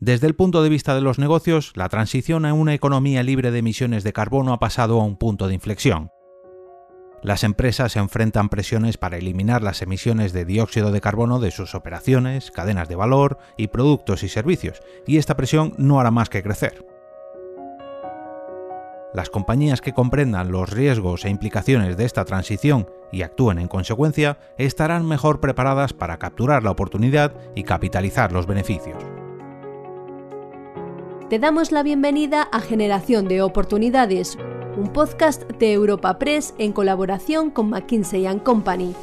Desde el punto de vista de los negocios, la transición a una economía libre de emisiones de carbono ha pasado a un punto de inflexión. Las empresas se enfrentan presiones para eliminar las emisiones de dióxido de carbono de sus operaciones, cadenas de valor y productos y servicios, y esta presión no hará más que crecer. Las compañías que comprendan los riesgos e implicaciones de esta transición y actúen en consecuencia estarán mejor preparadas para capturar la oportunidad y capitalizar los beneficios. Te damos la bienvenida a Generación de Oportunidades, un podcast de Europa Press en colaboración con McKinsey ⁇ Company.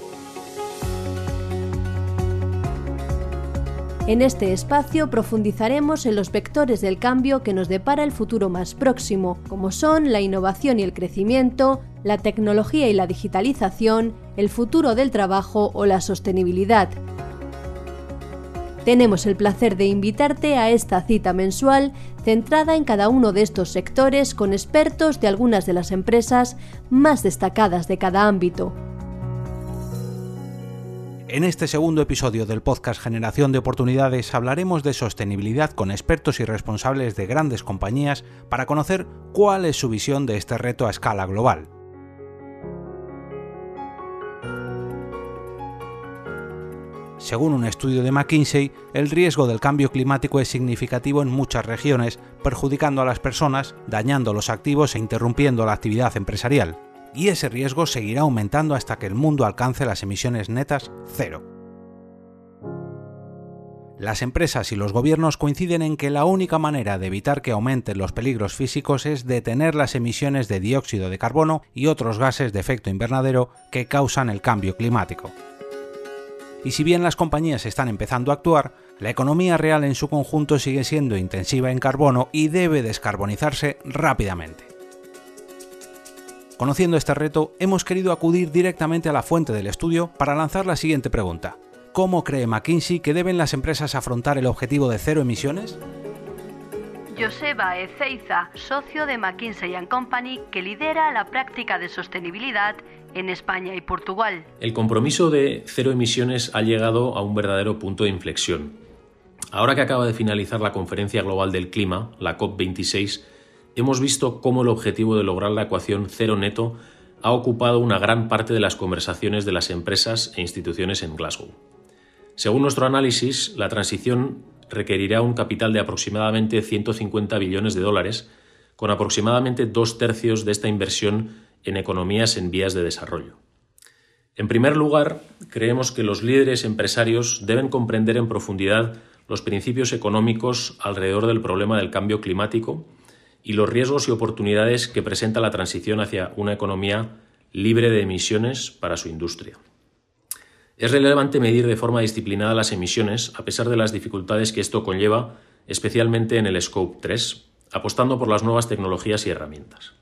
En este espacio profundizaremos en los vectores del cambio que nos depara el futuro más próximo, como son la innovación y el crecimiento, la tecnología y la digitalización, el futuro del trabajo o la sostenibilidad. Tenemos el placer de invitarte a esta cita mensual centrada en cada uno de estos sectores con expertos de algunas de las empresas más destacadas de cada ámbito. En este segundo episodio del podcast Generación de Oportunidades hablaremos de sostenibilidad con expertos y responsables de grandes compañías para conocer cuál es su visión de este reto a escala global. Según un estudio de McKinsey, el riesgo del cambio climático es significativo en muchas regiones, perjudicando a las personas, dañando los activos e interrumpiendo la actividad empresarial. Y ese riesgo seguirá aumentando hasta que el mundo alcance las emisiones netas cero. Las empresas y los gobiernos coinciden en que la única manera de evitar que aumenten los peligros físicos es detener las emisiones de dióxido de carbono y otros gases de efecto invernadero que causan el cambio climático. Y si bien las compañías están empezando a actuar, la economía real en su conjunto sigue siendo intensiva en carbono y debe descarbonizarse rápidamente. Conociendo este reto, hemos querido acudir directamente a la fuente del estudio para lanzar la siguiente pregunta. ¿Cómo cree McKinsey que deben las empresas afrontar el objetivo de cero emisiones? Joseba Ezeiza, socio de McKinsey ⁇ Company, que lidera la práctica de sostenibilidad en España y Portugal. El compromiso de cero emisiones ha llegado a un verdadero punto de inflexión. Ahora que acaba de finalizar la Conferencia Global del Clima, la COP26, hemos visto cómo el objetivo de lograr la ecuación cero neto ha ocupado una gran parte de las conversaciones de las empresas e instituciones en Glasgow. Según nuestro análisis, la transición requerirá un capital de aproximadamente 150 billones de dólares, con aproximadamente dos tercios de esta inversión en economías en vías de desarrollo. En primer lugar, creemos que los líderes empresarios deben comprender en profundidad los principios económicos alrededor del problema del cambio climático y los riesgos y oportunidades que presenta la transición hacia una economía libre de emisiones para su industria. Es relevante medir de forma disciplinada las emisiones, a pesar de las dificultades que esto conlleva, especialmente en el Scope 3, apostando por las nuevas tecnologías y herramientas.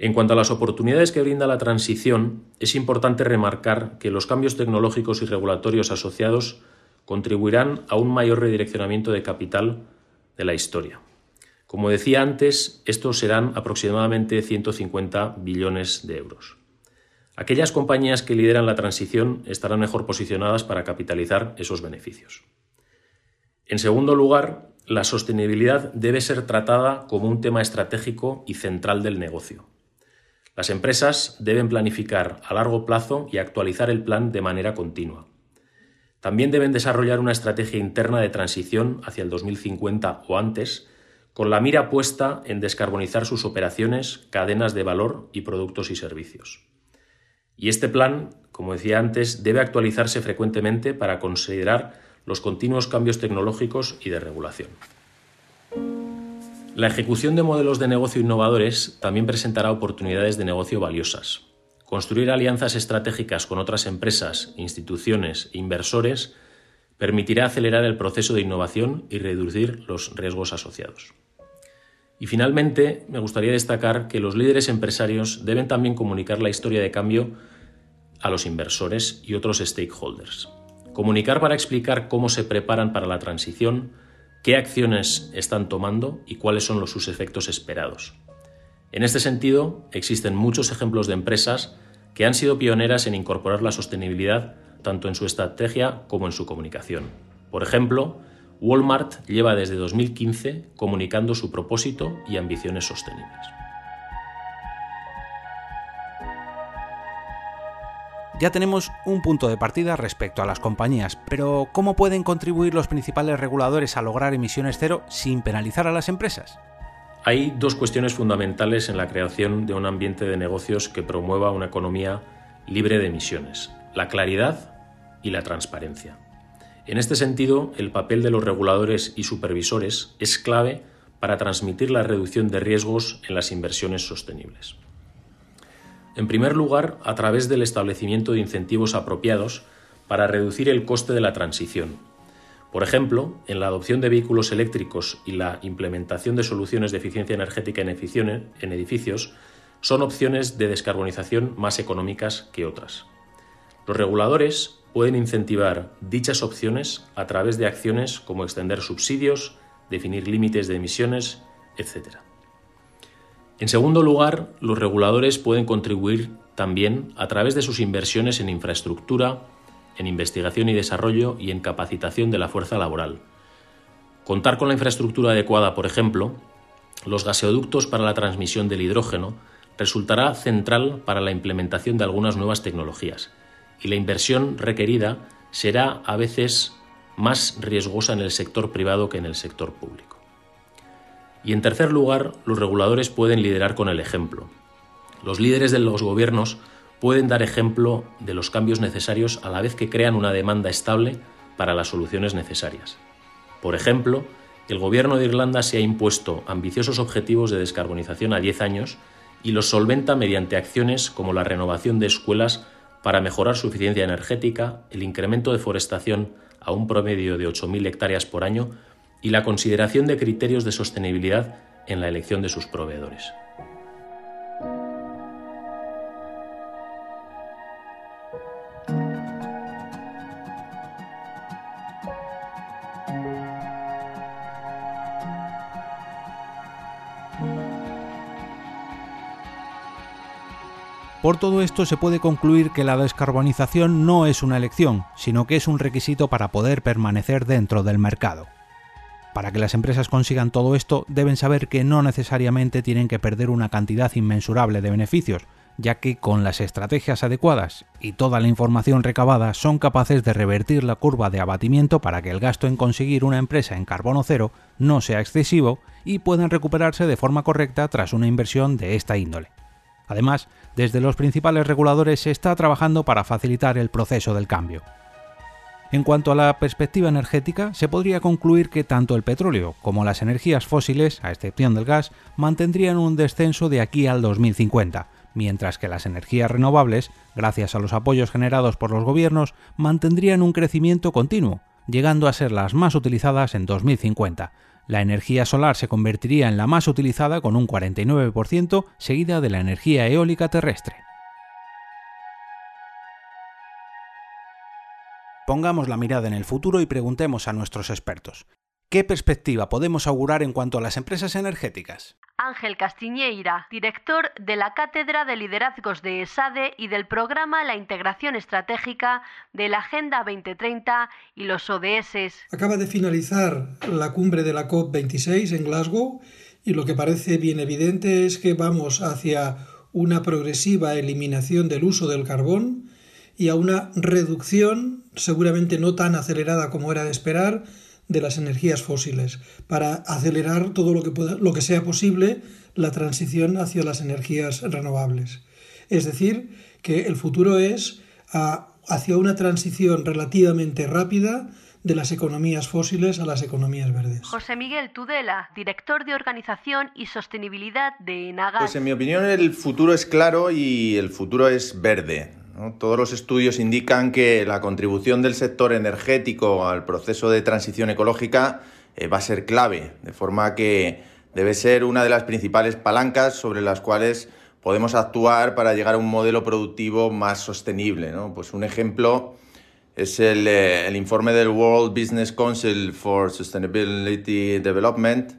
En cuanto a las oportunidades que brinda la transición, es importante remarcar que los cambios tecnológicos y regulatorios asociados contribuirán a un mayor redireccionamiento de capital de la historia. Como decía antes, estos serán aproximadamente 150 billones de euros. Aquellas compañías que lideran la transición estarán mejor posicionadas para capitalizar esos beneficios. En segundo lugar, la sostenibilidad debe ser tratada como un tema estratégico y central del negocio. Las empresas deben planificar a largo plazo y actualizar el plan de manera continua. También deben desarrollar una estrategia interna de transición hacia el 2050 o antes, con la mira puesta en descarbonizar sus operaciones, cadenas de valor y productos y servicios. Y este plan, como decía antes, debe actualizarse frecuentemente para considerar los continuos cambios tecnológicos y de regulación. La ejecución de modelos de negocio innovadores también presentará oportunidades de negocio valiosas. Construir alianzas estratégicas con otras empresas, instituciones e inversores permitirá acelerar el proceso de innovación y reducir los riesgos asociados. Y finalmente, me gustaría destacar que los líderes empresarios deben también comunicar la historia de cambio a los inversores y otros stakeholders. Comunicar para explicar cómo se preparan para la transición, qué acciones están tomando y cuáles son los, sus efectos esperados. En este sentido, existen muchos ejemplos de empresas que han sido pioneras en incorporar la sostenibilidad tanto en su estrategia como en su comunicación. Por ejemplo, Walmart lleva desde 2015 comunicando su propósito y ambiciones sostenibles. Ya tenemos un punto de partida respecto a las compañías, pero ¿cómo pueden contribuir los principales reguladores a lograr emisiones cero sin penalizar a las empresas? Hay dos cuestiones fundamentales en la creación de un ambiente de negocios que promueva una economía libre de emisiones, la claridad y la transparencia. En este sentido, el papel de los reguladores y supervisores es clave para transmitir la reducción de riesgos en las inversiones sostenibles. En primer lugar, a través del establecimiento de incentivos apropiados para reducir el coste de la transición. Por ejemplo, en la adopción de vehículos eléctricos y la implementación de soluciones de eficiencia energética en edificios son opciones de descarbonización más económicas que otras. Los reguladores pueden incentivar dichas opciones a través de acciones como extender subsidios, definir límites de emisiones, etc. En segundo lugar, los reguladores pueden contribuir también a través de sus inversiones en infraestructura, en investigación y desarrollo y en capacitación de la fuerza laboral. Contar con la infraestructura adecuada, por ejemplo, los gaseoductos para la transmisión del hidrógeno resultará central para la implementación de algunas nuevas tecnologías y la inversión requerida será a veces más riesgosa en el sector privado que en el sector público. Y en tercer lugar, los reguladores pueden liderar con el ejemplo. Los líderes de los gobiernos pueden dar ejemplo de los cambios necesarios a la vez que crean una demanda estable para las soluciones necesarias. Por ejemplo, el gobierno de Irlanda se ha impuesto ambiciosos objetivos de descarbonización a 10 años y los solventa mediante acciones como la renovación de escuelas para mejorar su eficiencia energética, el incremento de forestación a un promedio de 8.000 hectáreas por año y la consideración de criterios de sostenibilidad en la elección de sus proveedores. Por todo esto se puede concluir que la descarbonización no es una elección, sino que es un requisito para poder permanecer dentro del mercado. Para que las empresas consigan todo esto, deben saber que no necesariamente tienen que perder una cantidad inmensurable de beneficios, ya que con las estrategias adecuadas y toda la información recabada son capaces de revertir la curva de abatimiento para que el gasto en conseguir una empresa en carbono cero no sea excesivo y puedan recuperarse de forma correcta tras una inversión de esta índole. Además, desde los principales reguladores se está trabajando para facilitar el proceso del cambio. En cuanto a la perspectiva energética, se podría concluir que tanto el petróleo como las energías fósiles, a excepción del gas, mantendrían un descenso de aquí al 2050, mientras que las energías renovables, gracias a los apoyos generados por los gobiernos, mantendrían un crecimiento continuo, llegando a ser las más utilizadas en 2050. La energía solar se convertiría en la más utilizada con un 49%, seguida de la energía eólica terrestre. Pongamos la mirada en el futuro y preguntemos a nuestros expertos. ¿Qué perspectiva podemos augurar en cuanto a las empresas energéticas? Ángel Castiñeira, director de la Cátedra de Liderazgos de ESADE y del programa La Integración Estratégica de la Agenda 2030 y los ODS. Acaba de finalizar la cumbre de la COP26 en Glasgow y lo que parece bien evidente es que vamos hacia una progresiva eliminación del uso del carbón y a una reducción, seguramente no tan acelerada como era de esperar, de las energías fósiles, para acelerar todo lo que, lo que sea posible la transición hacia las energías renovables. Es decir, que el futuro es hacia una transición relativamente rápida de las economías fósiles a las economías verdes. José Miguel Tudela, director de Organización y Sostenibilidad de Enagas. Pues en mi opinión el futuro es claro y el futuro es verde. Todos los estudios indican que la contribución del sector energético al proceso de transición ecológica eh, va a ser clave, de forma que debe ser una de las principales palancas sobre las cuales podemos actuar para llegar a un modelo productivo más sostenible. Pues un ejemplo es el, eh, el informe del World Business Council for Sustainability Development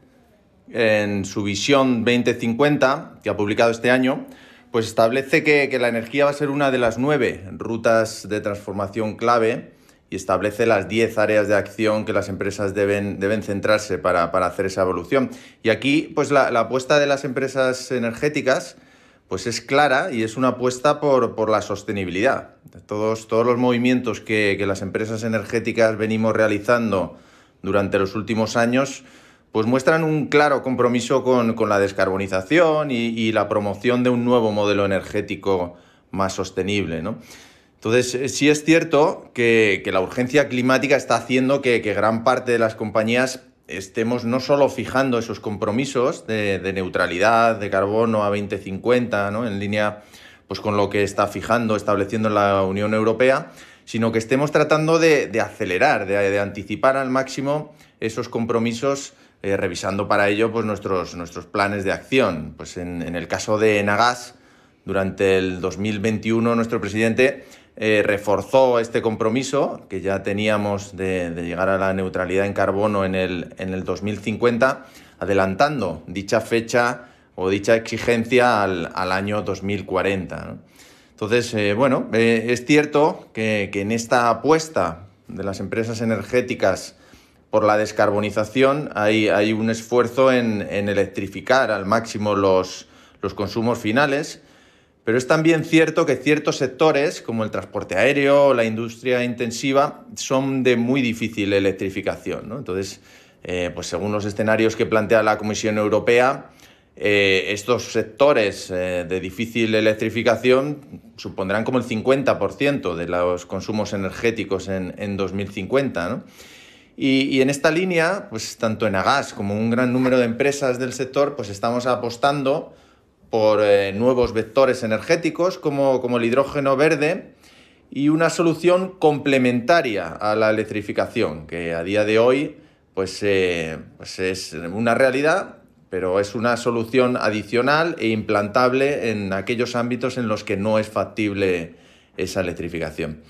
en su visión 2050, que ha publicado este año, pues establece que, la energía va a ser una de las nueve rutas de transformación clave y establece las 10 áreas de acción que las empresas deben, deben centrarse para, hacer esa evolución. Y aquí, pues la, apuesta de las empresas energéticas pues es clara y es una apuesta por, la sostenibilidad. Todos, todos los movimientos que, las empresas energéticas venimos realizando durante los últimos años, pues muestran un claro compromiso con, la descarbonización y, la promoción de un nuevo modelo energético más sostenible. ¿no? Entonces, eh, sí es cierto que, la urgencia climática está haciendo que, gran parte de las compañías estemos no solo fijando esos compromisos de, neutralidad de carbono a 2050, ¿no? en línea pues, con lo que está fijando, estableciendo la Unión Europea, sino que estemos tratando de, acelerar, de, anticipar al máximo esos compromisos, eh, revisando para ello pues, nuestros, nuestros planes de acción. Pues en, el caso de Nagas, durante el 2021 nuestro presidente eh, reforzó este compromiso que ya teníamos de, llegar a la neutralidad en carbono en el, en el 2050, adelantando dicha fecha o dicha exigencia al, año 2040. Entonces, eh, bueno, es cierto que, en esta apuesta de las empresas energéticas por la descarbonización hay, hay un esfuerzo en, en electrificar al máximo los, consumos finales pero es también cierto que ciertos sectores, como el transporte aéreo o la industria intensiva, son de muy difícil electrificación. Entonces, eh, pues según los escenarios que plantea la Comisión Europea, eh, estos sectores eh, de difícil electrificación supondrán como el 50% de los consumos energéticos en, 2050. Y, y, en esta línea, pues tanto en Agas como un gran número de empresas del sector, pues estamos apostando por eh, nuevos vectores energéticos como, el hidrógeno verde y una solución complementaria a la electrificación, que a día de hoy pues, eh, pues, es una realidad, pero es una solución adicional e implantable en aquellos ámbitos en los que no es factible esa electrificación.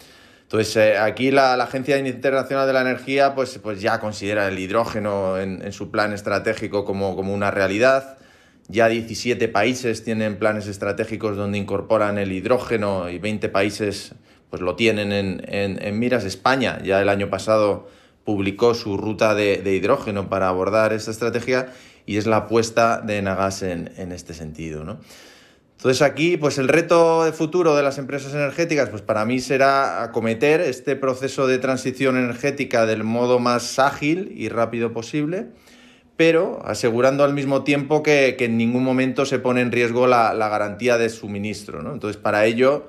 Entonces, eh, aquí la, Agencia Internacional de la Energía pues, pues ya considera el hidrógeno en, su plan estratégico como, como una realidad. Ya 17 países tienen planes estratégicos donde incorporan el hidrógeno y 20 países pues lo tienen en, miras. España ya el año pasado publicó su ruta de, hidrógeno para abordar esta estrategia y es la apuesta de Nagas en, este sentido. Entonces aquí, pues el reto de futuro de las empresas energéticas, pues para mí será acometer este proceso de transición energética del modo más ágil y rápido posible pero asegurando al mismo tiempo que, en ningún momento se pone en riesgo la, garantía de suministro. Entonces, para ello,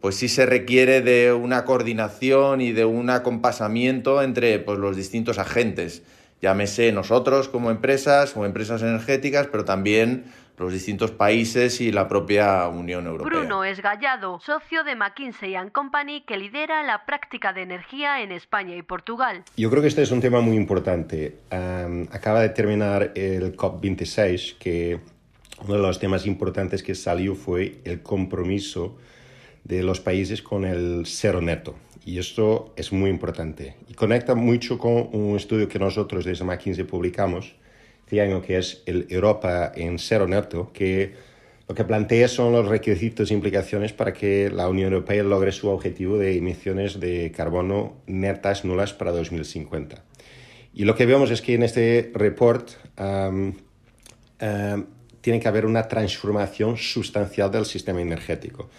pues sí se requiere de una coordinación y de un acompasamiento entre pues, los distintos agentes, llámese nosotros como empresas o empresas energéticas, pero también los distintos países y la propia Unión Europea. Bruno Esgallado, socio de McKinsey ⁇ Company, que lidera la práctica de energía en España y Portugal. Yo creo que este es un tema muy importante. acaba de terminar el COP26, que uno de los temas importantes que salió fue el compromiso de los países con el cero neto. Y esto es muy importante. Y conecta mucho con un estudio que nosotros desde McKinsey publicamos este que es el Europa en cero neto, que lo que plantea son los requisitos e implicaciones para que la Unión Europea logre su objetivo de emisiones de carbono netas nulas para 2050. Y lo que vemos es que en este report tiene que haber una transformación sustancial del sistema energético.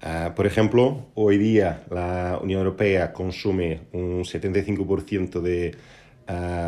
Ah, por ejemplo, hoy día la Unión Europea consume un 75% de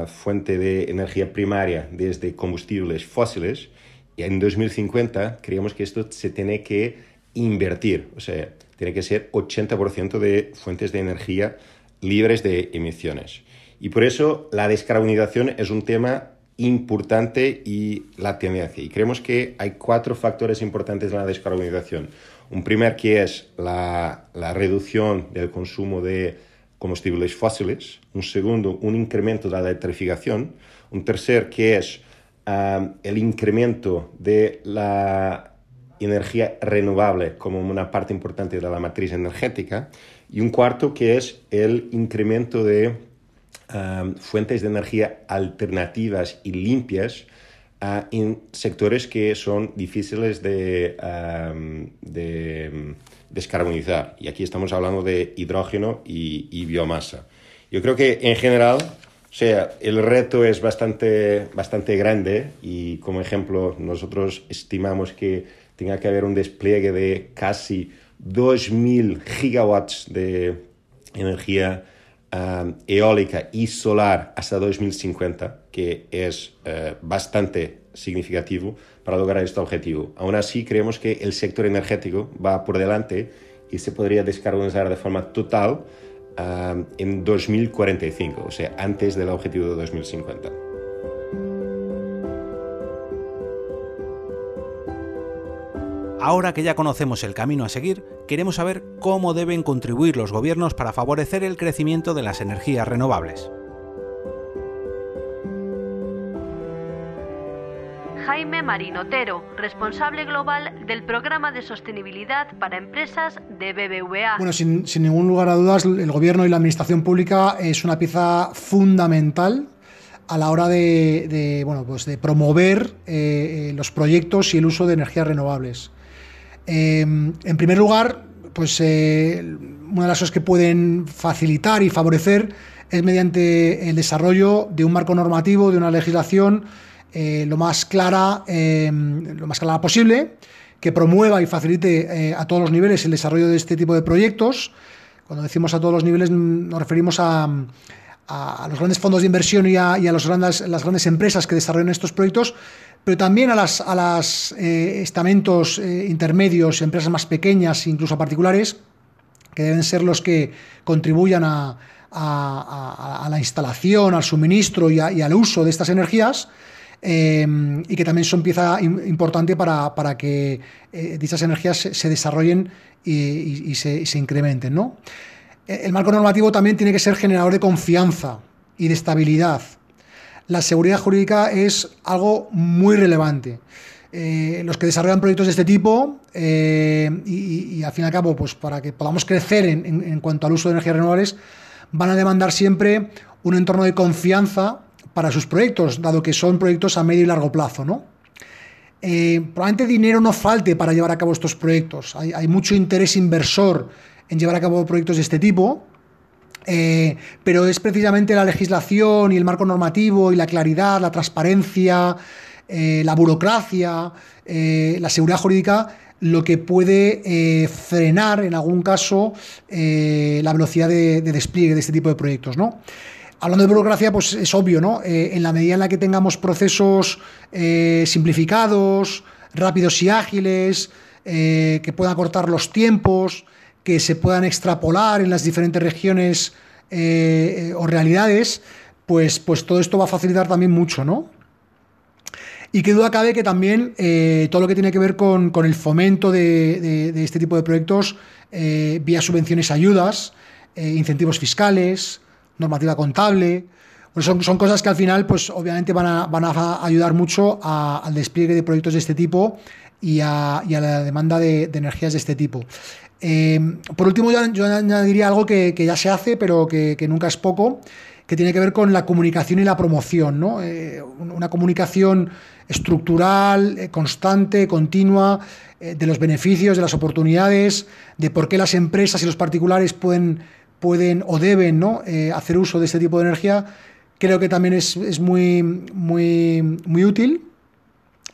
fuente de energía primaria desde combustibles fósiles y en 2050 creemos que esto se tiene que invertir, o sea, tiene que ser 80% de fuentes de energía libres de emisiones. Y por eso la descarbonización es un tema importante y la tendencia. Y creemos que hay cuatro factores importantes en la descarbonización. Un primer que es la, la reducción del consumo de combustibles fósiles, un segundo, un incremento de la electrificación, un tercer que es um, el incremento de la energía renovable como una parte importante de la matriz energética y un cuarto que es el incremento de um, fuentes de energía alternativas y limpias uh, en sectores que son difíciles de, um, de descarbonizar. Y aquí estamos hablando de hidrógeno y, biomasa. Yo creo que en general, o sea, el reto es bastante, bastante grande y como ejemplo nosotros estimamos que tenga que haber un despliegue de casi 2.000 gigawatts de energía um, eólica y solar hasta 2050, que es uh, bastante significativo para lograr este objetivo. Aún así, creemos que el sector energético va por delante y se podría descarbonizar de forma total um, en 2045, o sea, antes del objetivo de 2050. Ahora que ya conocemos el camino a seguir, queremos saber cómo deben contribuir los gobiernos para favorecer el crecimiento de las energías renovables. Jaime Marinotero, responsable global del programa de sostenibilidad para empresas de BBVA. Bueno, sin, ningún lugar a dudas, el gobierno y la administración pública es una pieza fundamental a la hora de, bueno, pues de promover eh, eh, los proyectos y el uso de energías renovables. Em, en primer lugar, pues eh, una de las cosas que pueden facilitar y favorecer es mediante el desarrollo de un marco normativo, de una legislación eh, lo más clara, em, lo más clara posible, que promueva y facilite eh, a todos los niveles el desarrollo de este tipo de proyectos. Cuando decimos a todos los niveles nos referimos a, los grandes fondos de inversión y a, los grandes, las grandes empresas que desarrollan estos proyectos, pero también a las, a eh, estamentos eh, intermedios, empresas más pequeñas, incluso particulares, que deben ser los que contribuyan a, la instalación, al suministro y, al uso de estas energías. Eh, y que también son pieza importante para, que dichas energías se, desarrollen y, se, se, incrementen. ¿no? El marco normativo también tiene que ser generador de confianza y de estabilidad la seguridad jurídica es algo muy relevante. Eh, los que desarrollan proyectos de este tipo eh, y, al fin y al cabo, pues para que podamos crecer en, cuanto al uso de energías renovables, van a demandar siempre un entorno de confianza para sus proyectos, dado que son proyectos a medio y largo plazo, ¿no? Eh, probablemente dinero no falte para llevar a cabo estos proyectos. hay mucho interés inversor en llevar a cabo proyectos de este tipo, eh, pero es precisamente la legislación y el marco normativo y la claridad, la transparencia, eh, la burocracia, la seguridad jurídica lo que puede frenar en algún caso la velocidad de, despliegue de este tipo de proyectos. ¿no? Hablando de burocracia, pues es obvio, ¿no? en la medida en la que tengamos procesos simplificados, rápidos y ágiles, que puedan cortar los tiempos, que se puedan extrapolar en las diferentes regiones eh, o realidades, pues, pues todo esto va a facilitar también mucho, ¿no? Y qué duda cabe que también eh, todo lo que tiene que ver con, el fomento de, este tipo de proyectos eh, vía subvenciones, ayudas, incentivos fiscales, normativa contable, pues son, son, cosas que al final, pues obviamente van a, van a ayudar mucho al despliegue de proyectos de este tipo y a, la demanda de, energías de este tipo. Eh, por último, yo, añadiría algo que, ya se hace, pero que, nunca es poco, que tiene que ver con la comunicación y la promoción. ¿no? Eh, una comunicación estructural, eh, constante, continua, de los beneficios, de las oportunidades, de por qué las empresas y los particulares pueden, pueden o deben ¿no? hacer uso de este tipo de energía, creo que también es, es muy, muy, muy útil.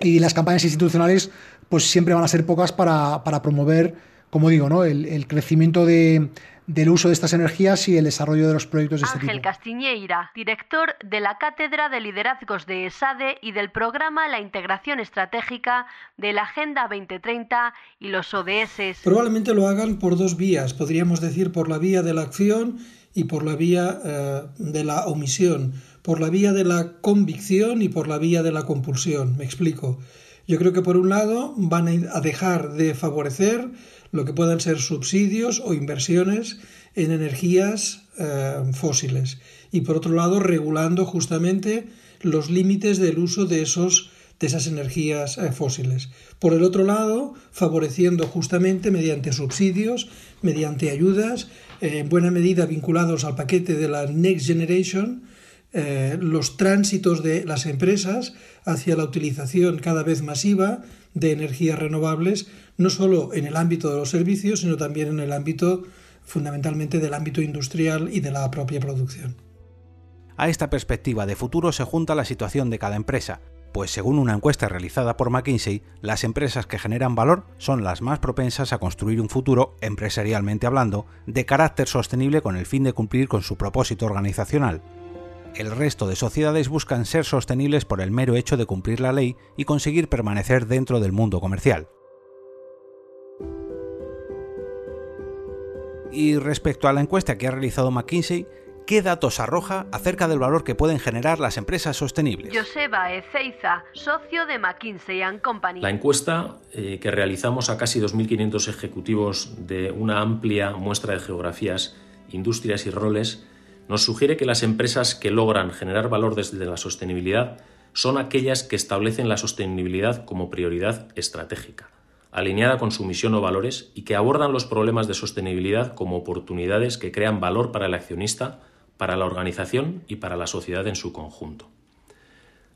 Y las campañas institucionales pues siempre van a ser pocas para, para promover como digo, ¿no? el, crecimiento de, del uso de estas energías y el desarrollo de los proyectos de este Ángel Castiñeira, director de la Cátedra de Liderazgos de ESADE y del programa La Integración Estratégica de la Agenda 2030 y los ODS. Probablemente lo hagan por dos vías, podríamos decir por la vía de la acción y por la vía eh, de la omisión, por la vía de la convicción y por la vía de la compulsión. Me explico. Yo creo que por un lado van a dejar de favorecer lo que puedan ser subsidios o inversiones en energías eh, fósiles y por otro lado regulando justamente los límites del uso de esos de esas energías eh, fósiles. Por el otro lado, favoreciendo justamente mediante subsidios, mediante ayudas, en buena medida vinculados al paquete de la Next Generation, eh, los tránsitos de las empresas hacia la utilización cada vez masiva de energías renovables, no solo en el ámbito de los servicios, sino también en el ámbito fundamentalmente del ámbito industrial y de la propia producción. A esta perspectiva de futuro se junta la situación de cada empresa, pues según una encuesta realizada por McKinsey, las empresas que generan valor son las más propensas a construir un futuro, empresarialmente hablando, de carácter sostenible con el fin de cumplir con su propósito organizacional. El resto de sociedades buscan ser sostenibles por el mero hecho de cumplir la ley y conseguir permanecer dentro del mundo comercial. Y respecto a la encuesta que ha realizado McKinsey, ¿qué datos arroja acerca del valor que pueden generar las empresas sostenibles? Joseba Ezeiza, socio de McKinsey Company. La encuesta eh, que realizamos a casi 2.500 ejecutivos de una amplia muestra de geografías, industrias y roles nos sugiere que las empresas que logran generar valor desde la sostenibilidad son aquellas que establecen la sostenibilidad como prioridad estratégica alineada con su misión o valores y que abordan los problemas de sostenibilidad como oportunidades que crean valor para el accionista, para la organización y para la sociedad en su conjunto.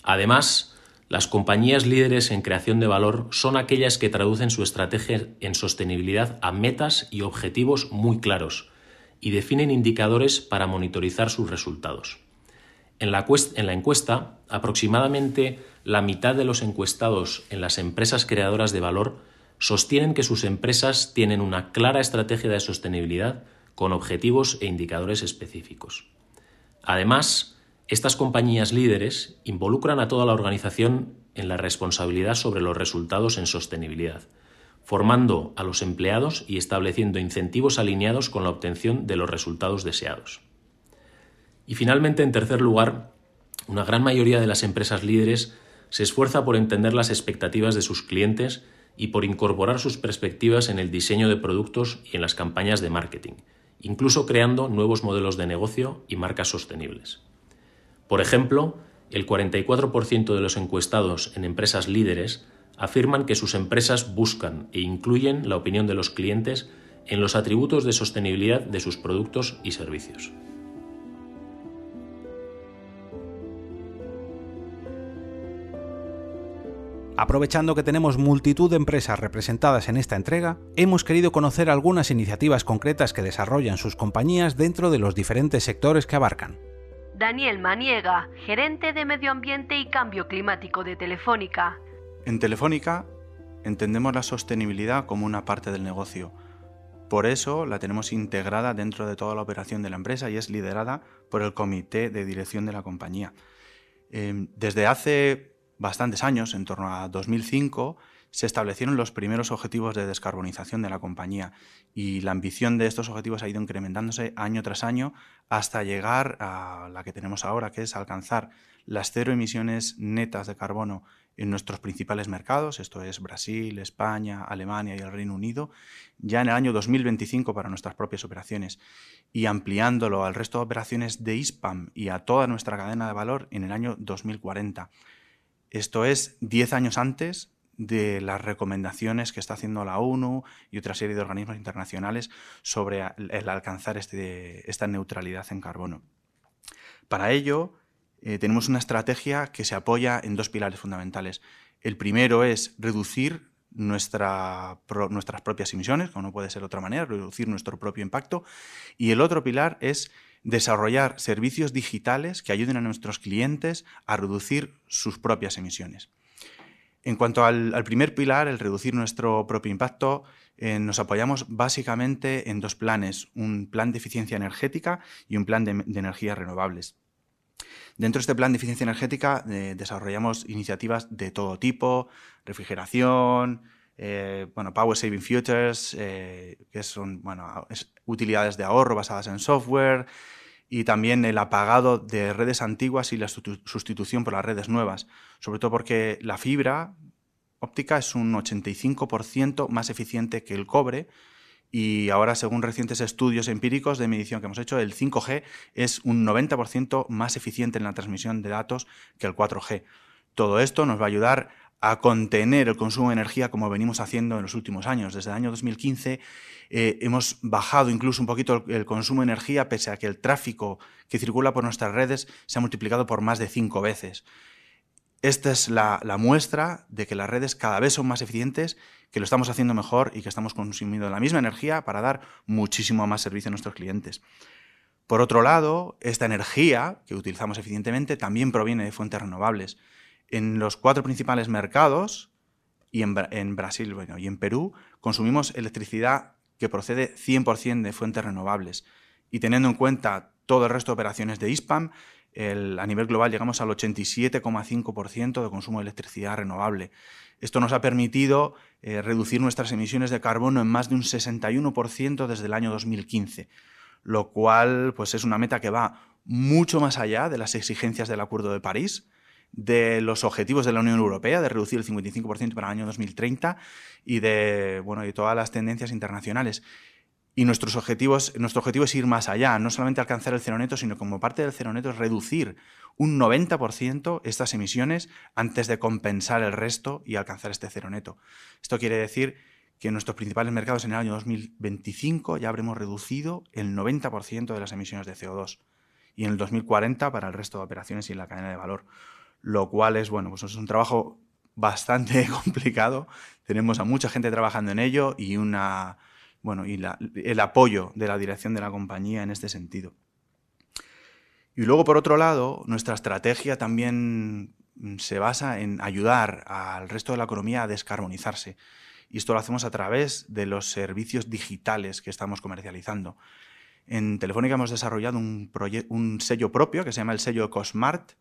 Además, las compañías líderes en creación de valor son aquellas que traducen su estrategia en sostenibilidad a metas y objetivos muy claros y definen indicadores para monitorizar sus resultados. En la, en la, encuesta, aproximadamente la mitad de los encuestados en las empresas creadoras de valor sostienen que sus empresas tienen una clara estrategia de sostenibilidad con objetivos e indicadores específicos. Además, estas compañías líderes involucran a toda la organización en la responsabilidad sobre los resultados en sostenibilidad, formando a los empleados y estableciendo incentivos alineados con la obtención de los resultados deseados. Y finalmente, en tercer lugar, una gran mayoría de las empresas líderes se esfuerza por entender las expectativas de sus clientes y por incorporar sus perspectivas en el diseño de productos y en las campañas de marketing, incluso creando nuevos modelos de negocio y marcas sostenibles. Por ejemplo, el 44% de los encuestados en empresas líderes afirman que sus empresas buscan e incluyen la opinión de los clientes en los atributos de sostenibilidad de sus productos y servicios. Aprovechando que tenemos multitud de empresas representadas en esta entrega, hemos querido conocer algunas iniciativas concretas que desarrollan sus compañías dentro de los diferentes sectores que abarcan. Daniel Maniega, gerente de Medio Ambiente y Cambio Climático de Telefónica. En Telefónica entendemos la sostenibilidad como una parte del negocio. Por eso la tenemos integrada dentro de toda la operación de la empresa y es liderada por el comité de dirección de la compañía. Em, desde hace bastantes años, en torno a 2005, se establecieron los primeros objetivos de descarbonización de la compañía y la ambición de estos objetivos ha ido incrementándose año tras año hasta llegar a la que tenemos ahora, que es alcanzar las cero emisiones netas de carbono en nuestros principales mercados, esto es Brasil, España, Alemania y el Reino Unido, ya en el año 2025 para nuestras propias operaciones y ampliándolo al resto de operaciones de ISPAM y a toda nuestra cadena de valor en el año 2040. Esto es 10 años antes de las recomendaciones que está haciendo la ONU y otra serie de organismos internacionales sobre el alcanzar este, esta neutralidad en carbono. Para ello, eh, tenemos una estrategia que se apoya en dos pilares fundamentales. El primero es reducir nuestra, nuestras propias emisiones, como no puede ser de otra manera, reducir nuestro propio impacto. Y el otro pilar es desarrollar servicios digitales que ayuden a nuestros clientes a reducir sus propias emisiones. En cuanto al, primer pilar, el reducir nuestro propio impacto, eh, nos apoyamos básicamente en dos planes, un plan de eficiencia energética y un plan de, energías renovables. Dentro de este plan de eficiencia energética eh, desarrollamos iniciativas de todo tipo, refrigeración, eh, bueno, Power Saving Futures, que son bueno, utilidades de ahorro basadas en software, y también el apagado de redes antiguas y la sustitución por las redes nuevas, sobre todo porque la fibra óptica es un 85% más eficiente que el cobre y ahora según recientes estudios empíricos de medición que hemos hecho, el 5G es un 90% más eficiente en la transmisión de datos que el 4G. Todo esto nos va a ayudar a contener el consumo de energía como venimos haciendo en los últimos años. Desde el año 2015 eh, hemos bajado incluso un poquito el, consumo de energía, pese a que el tráfico que circula por nuestras redes se ha multiplicado por más de cinco veces. Esta es la, muestra de que las redes cada vez son más eficientes, que lo estamos haciendo mejor y que estamos consumiendo la misma energía para dar muchísimo más servicio a nuestros clientes. Por otro lado, esta energía que utilizamos eficientemente también proviene de fuentes renovables. En los cuatro principales mercados, y en, Brasil y en Perú, consumimos electricidad que procede 100% de fuentes renovables. Y teniendo en cuenta todo el resto de operaciones de ISPAM, a nivel global llegamos al 87,5% de consumo de electricidad renovable. Esto nos ha permitido eh, reducir nuestras emisiones de carbono en más de un 61% desde el año 2015, lo cual pues, es una meta que va mucho más allá de las exigencias del Acuerdo de París, de los objetivos de la Unión Europea de reducir el 55% para el año 2030 y de, bueno, todas las tendencias internacionales. Y nuestros objetivos, nuestro objetivo es ir más allá, no solamente alcanzar el cero neto, sino como parte del cero neto es reducir un 90% estas emisiones antes de compensar el resto y alcanzar este cero neto. Esto quiere decir que en nuestros principales mercados en el año 2025 ya habremos reducido el 90% de las emisiones de CO2 y en el 2040 para el resto de operaciones y en la cadena de valor. Lo cual es, bueno, pues es un trabajo bastante complicado. Tenemos a mucha gente trabajando en ello y una bueno, y el apoyo de la dirección de la compañía en este sentido. Y luego, por otro lado, nuestra estrategia también mm, se basa en ayudar al resto de la economía a descarbonizarse. Y esto lo hacemos a través de los servicios digitales que estamos comercializando. En Telefónica hemos desarrollado un, un sello propio que se llama el sello EcoSmart,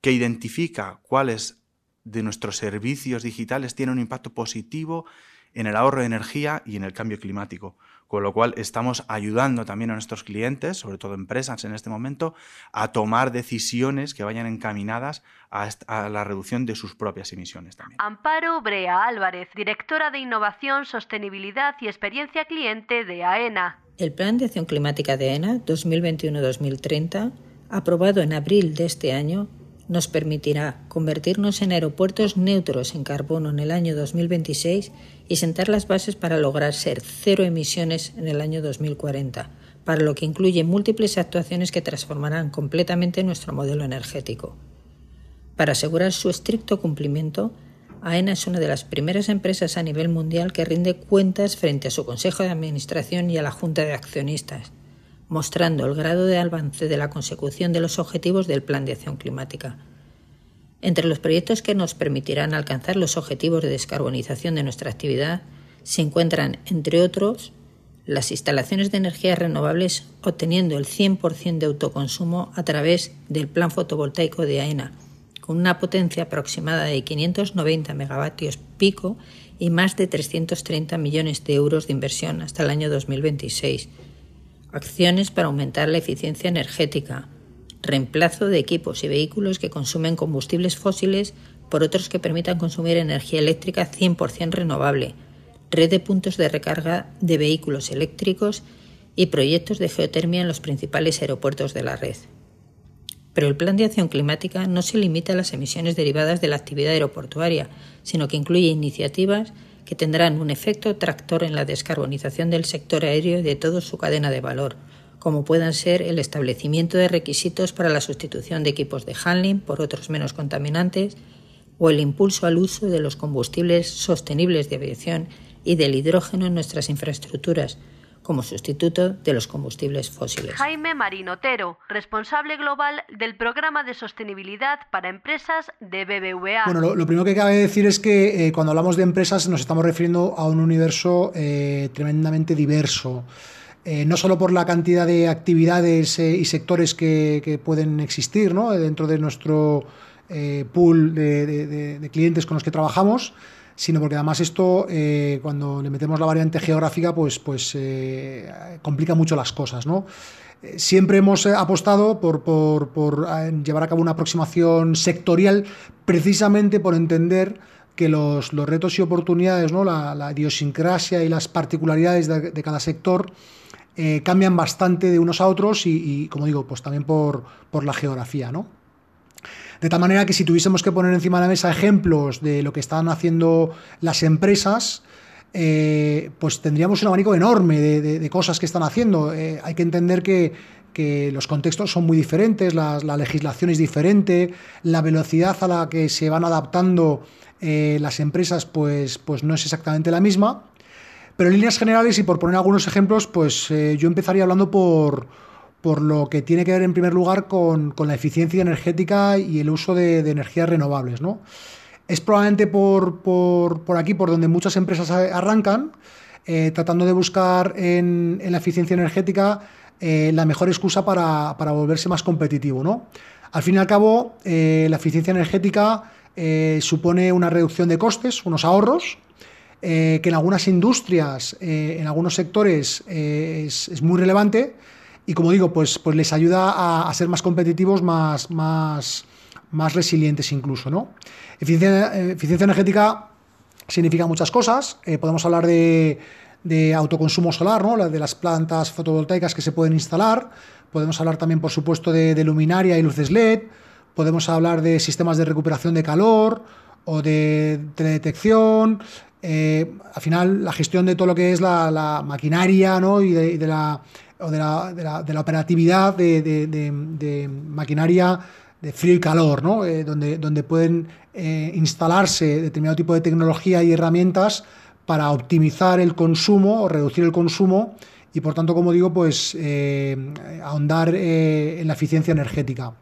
que identifica cuáles de nuestros servicios digitales tienen un impacto positivo en el ahorro de energía y en el cambio climático. Con lo cual estamos ayudando también a nuestros clientes, sobre todo empresas en este momento, a tomar decisiones que vayan encaminadas a, la reducción de sus propias emisiones también. Amparo Brea Álvarez, directora de Innovación, Sostenibilidad y Experiencia Cliente de AENA. El Plan de Acción Climática de AENA 2021-2030, aprobado en abril de este año, nos permitirá convertirnos en aeropuertos neutros en carbono en el año 2026 y sentar las bases para lograr ser cero emisiones en el año 2040, para lo que incluye múltiples actuaciones que transformarán completamente nuestro modelo energético. Para asegurar su estricto cumplimiento, AENA es una de las primeras empresas a nivel mundial que rinde cuentas frente a su Consejo de Administración y a la Junta de Accionistas mostrando el grado de avance de la consecución de los objetivos del Plan de Acción Climática. Entre los proyectos que nos permitirán alcanzar los objetivos de descarbonización de nuestra actividad se encuentran, entre otros, las instalaciones de energías renovables obteniendo el 100% de autoconsumo a través del plan fotovoltaico de AENA, con una potencia aproximada de 590 megavatios pico y más de 330 millones de euros de inversión hasta el año 2026 acciones para aumentar la eficiencia energética, reemplazo de equipos y vehículos que consumen combustibles fósiles por otros que permitan consumir energía eléctrica 100% renovable, red de puntos de recarga de vehículos eléctricos y proyectos de geotermia en los principales aeropuertos de la red. Pero el plan de acción climática no se limita a las emisiones derivadas de la actividad aeroportuaria, sino que incluye iniciativas que tendrán un efecto tractor en la descarbonización del sector aéreo y de toda su cadena de valor, como puedan ser el establecimiento de requisitos para la sustitución de equipos de handling por otros menos contaminantes o el impulso al uso de los combustibles sostenibles de aviación y del hidrógeno en nuestras infraestructuras, como sustituto de los combustibles fósiles. Jaime Marinotero, responsable global del programa de sostenibilidad para empresas de BBVA. Bueno, lo, primero que cabe decir es que eh, cuando hablamos de empresas nos estamos refiriendo a un universo eh, tremendamente diverso. Eh, no solo por la cantidad de actividades y sectores que, pueden existir dentro de nuestro pool de clientes con los que trabajamos, sino porque además esto, eh, cuando le metemos la variante geográfica, pues, pues eh, complica mucho las cosas, ¿no? Eh, siempre hemos apostado por, llevar a cabo una aproximación sectorial precisamente por entender que los, retos y oportunidades, ¿no? la, idiosincrasia y las particularidades de, cada sector cambian bastante de unos a otros y, y, como digo, pues también por, por la geografía, ¿no? De tal manera que si tuviésemos que poner encima de la mesa ejemplos de lo que están haciendo las empresas, eh, pues tendríamos un abanico enorme de, cosas que están haciendo. Eh, hay que entender que, que los contextos son muy diferentes, la, legislación es diferente, la velocidad a la que se van adaptando eh, las empresas pues, pues no es exactamente la misma. Pero en líneas generales, y por poner algunos ejemplos, pues yo empezaría hablando por, por lo que tiene que ver en primer lugar con, la eficiencia energética y el uso de, energías renovables. ¿no? Es probablemente por, por, aquí por donde muchas empresas arrancan, eh, tratando de buscar en, la eficiencia energética eh, la mejor excusa para, volverse más competitivo. ¿no? Al fin y al cabo, eh, la eficiencia energética supone una reducción de costes, unos ahorros, que en algunas industrias, en algunos sectores es, muy relevante y como digo, pues, pues les ayuda a, ser más competitivos, más, más, más resilientes incluso. ¿no? Eficiencia, eficiencia energética significa muchas cosas. Eh, podemos hablar de, autoconsumo solar, ¿no? de las plantas fotovoltaicas que se pueden instalar. Podemos hablar también, por supuesto, de, luminaria y luces LED. Podemos hablar de sistemas de recuperación de calor o de teledetección. Eh, al final, la gestión de todo lo que es la, maquinaria ¿no? y, de, la, o de, la, operatividad de, maquinaria de frío y calor, ¿no? Eh, donde, donde pueden eh, instalarse determinado tipo de tecnología y herramientas para optimizar el consumo o reducir el consumo y por tanto, como digo, pues eh, ahondar en la eficiencia energética.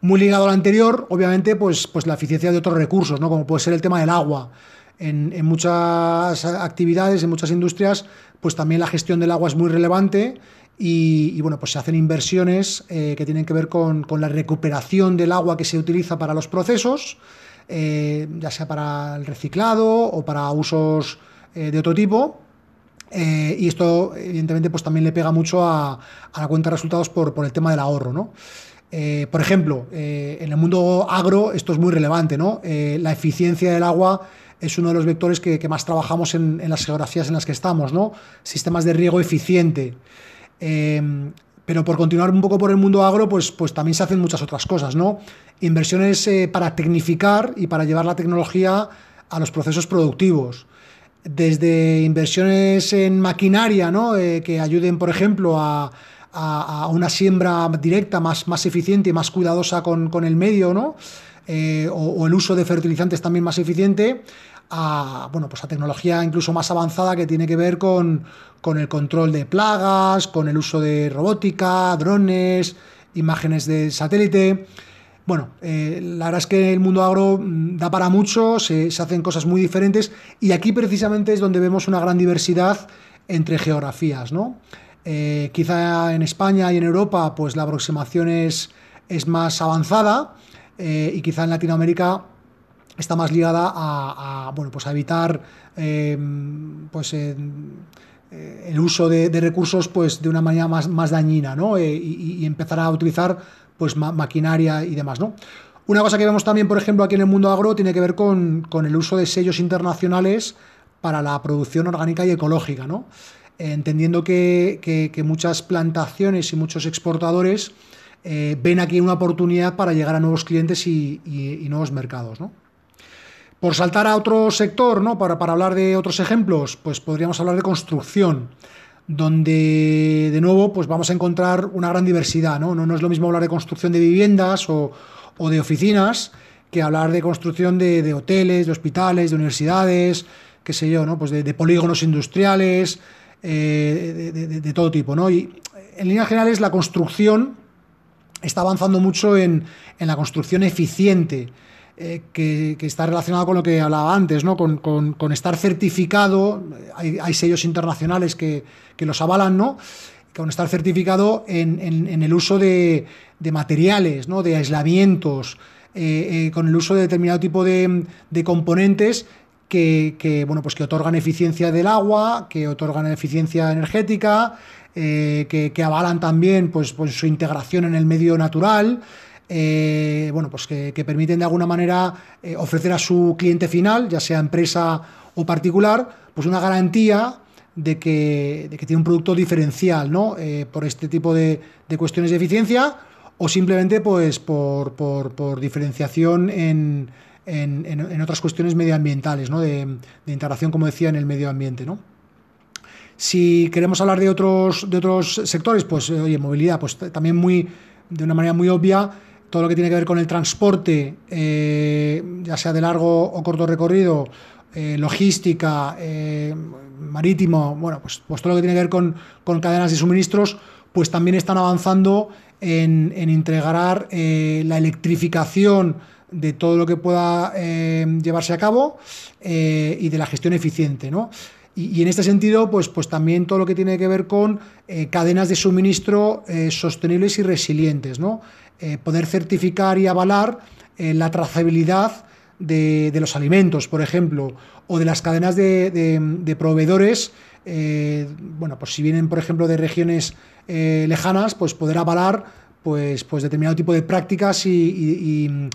Muy ligado al anterior, obviamente, pues, pues la eficiencia de otros recursos, ¿no? como puede ser el tema del agua. En, en muchas actividades, en muchas industrias, pues también la gestión del agua es muy relevante y, bueno, pues se hacen inversiones eh, que tienen que ver con, la recuperación del agua que se utiliza para los procesos, eh, ya sea para el reciclado o para usos eh, de otro tipo. y esto, evidentemente, pues también le pega mucho a, la cuenta de resultados por, el tema del ahorro, ¿no? por ejemplo, en el mundo agro esto es muy relevante, ¿no? la eficiencia del agua es uno de los vectores que, más trabajamos en, las geografías en las que estamos, ¿no? Sistemas de riego eficiente. Em, pero por continuar un poco por el mundo agro, pues, pues también se hacen muchas otras cosas, ¿no? Inversiones eh, para tecnificar y para llevar la tecnología a los procesos productivos. Desde inversiones en maquinaria, ¿no? Eh, que ayuden, por ejemplo, a, una siembra directa más, más eficiente y más cuidadosa con, el medio, ¿no? Eh, o, el uso de fertilizantes también más eficiente, a, bueno, pues a tecnología incluso más avanzada que tiene que ver con, el control de plagas, con el uso de robótica, drones, imágenes de satélite. Bueno, eh, la verdad es que el mundo agro mm, da para mucho, se, hacen cosas muy diferentes y aquí precisamente es donde vemos una gran diversidad entre geografías, ¿no? Eh, quizá en España y en Europa pues la aproximación es, es más avanzada eh, y quizá en Latinoamérica está más ligada a, bueno, pues a evitar em, pues, eh, el uso de, recursos pues, de una manera más, más dañina ¿no? Eh, y, empezar a utilizar pues, maquinaria y demás. ¿no? Una cosa que vemos también, por ejemplo, aquí en el mundo agro tiene que ver con, el uso de sellos internacionales para la producción orgánica y ecológica, ¿no? entendiendo que, muchas plantaciones y muchos exportadores eh, ven aquí una oportunidad para llegar a nuevos clientes y, nuevos mercados. ¿no? Por saltar a otro sector, ¿no? Para, hablar de otros ejemplos, pues podríamos hablar de construcción, donde de nuevo pues vamos a encontrar una gran diversidad, ¿no? No, es lo mismo hablar de construcción de viviendas o, de oficinas que hablar de construcción de, hoteles, de hospitales, de universidades, qué sé yo, ¿no? Pues de, polígonos industriales, eh, de, todo tipo, ¿no? Y en líneas generales la construcción está avanzando mucho en, en la construcción eficiente, eh, que, está relacionado con lo que hablaba antes, ¿no? con, estar certificado, hay, sellos internacionales que, los avalan, ¿no? con estar certificado en, el uso de, materiales, ¿no? de aislamientos, eh, eh, con el uso de determinado tipo de, componentes que, bueno, pues que otorgan eficiencia del agua, que otorgan eficiencia energética, que, avalan también pues, pues, su integración en el medio natural. Eh, bueno, pues que, permiten de alguna manera eh, ofrecer a su cliente final, ya sea empresa o particular, pues una garantía de que, tiene un producto diferencial, ¿no? Eh, por este tipo de, cuestiones de eficiencia o simplemente pues por, diferenciación en, otras cuestiones medioambientales, ¿no? De, integración, como decía, en el medio ambiente, ¿no? Si queremos hablar de otros, de otros sectores, pues oye, movilidad, pues también muy, de una manera muy obvia, todo lo que tiene que ver con el transporte, ya sea de largo o corto recorrido, logística, marítimo, bueno, pues, pues, todo lo que tiene que ver con, con cadenas de suministros, pues también están avanzando en, integrar eh, la electrificación de todo lo que pueda eh, llevarse a cabo eh, y de la gestión eficiente, ¿no? Y, en este sentido, pues, pues también todo lo que tiene que ver con cadenas de suministro sostenibles y resilientes, ¿no? poder certificar y avalar la trazabilidad de, los alimentos, por ejemplo, o de las cadenas de, proveedores, bueno, pues si vienen, por ejemplo, de regiones eh, lejanas, pues poder avalar pues, pues determinado tipo de prácticas y,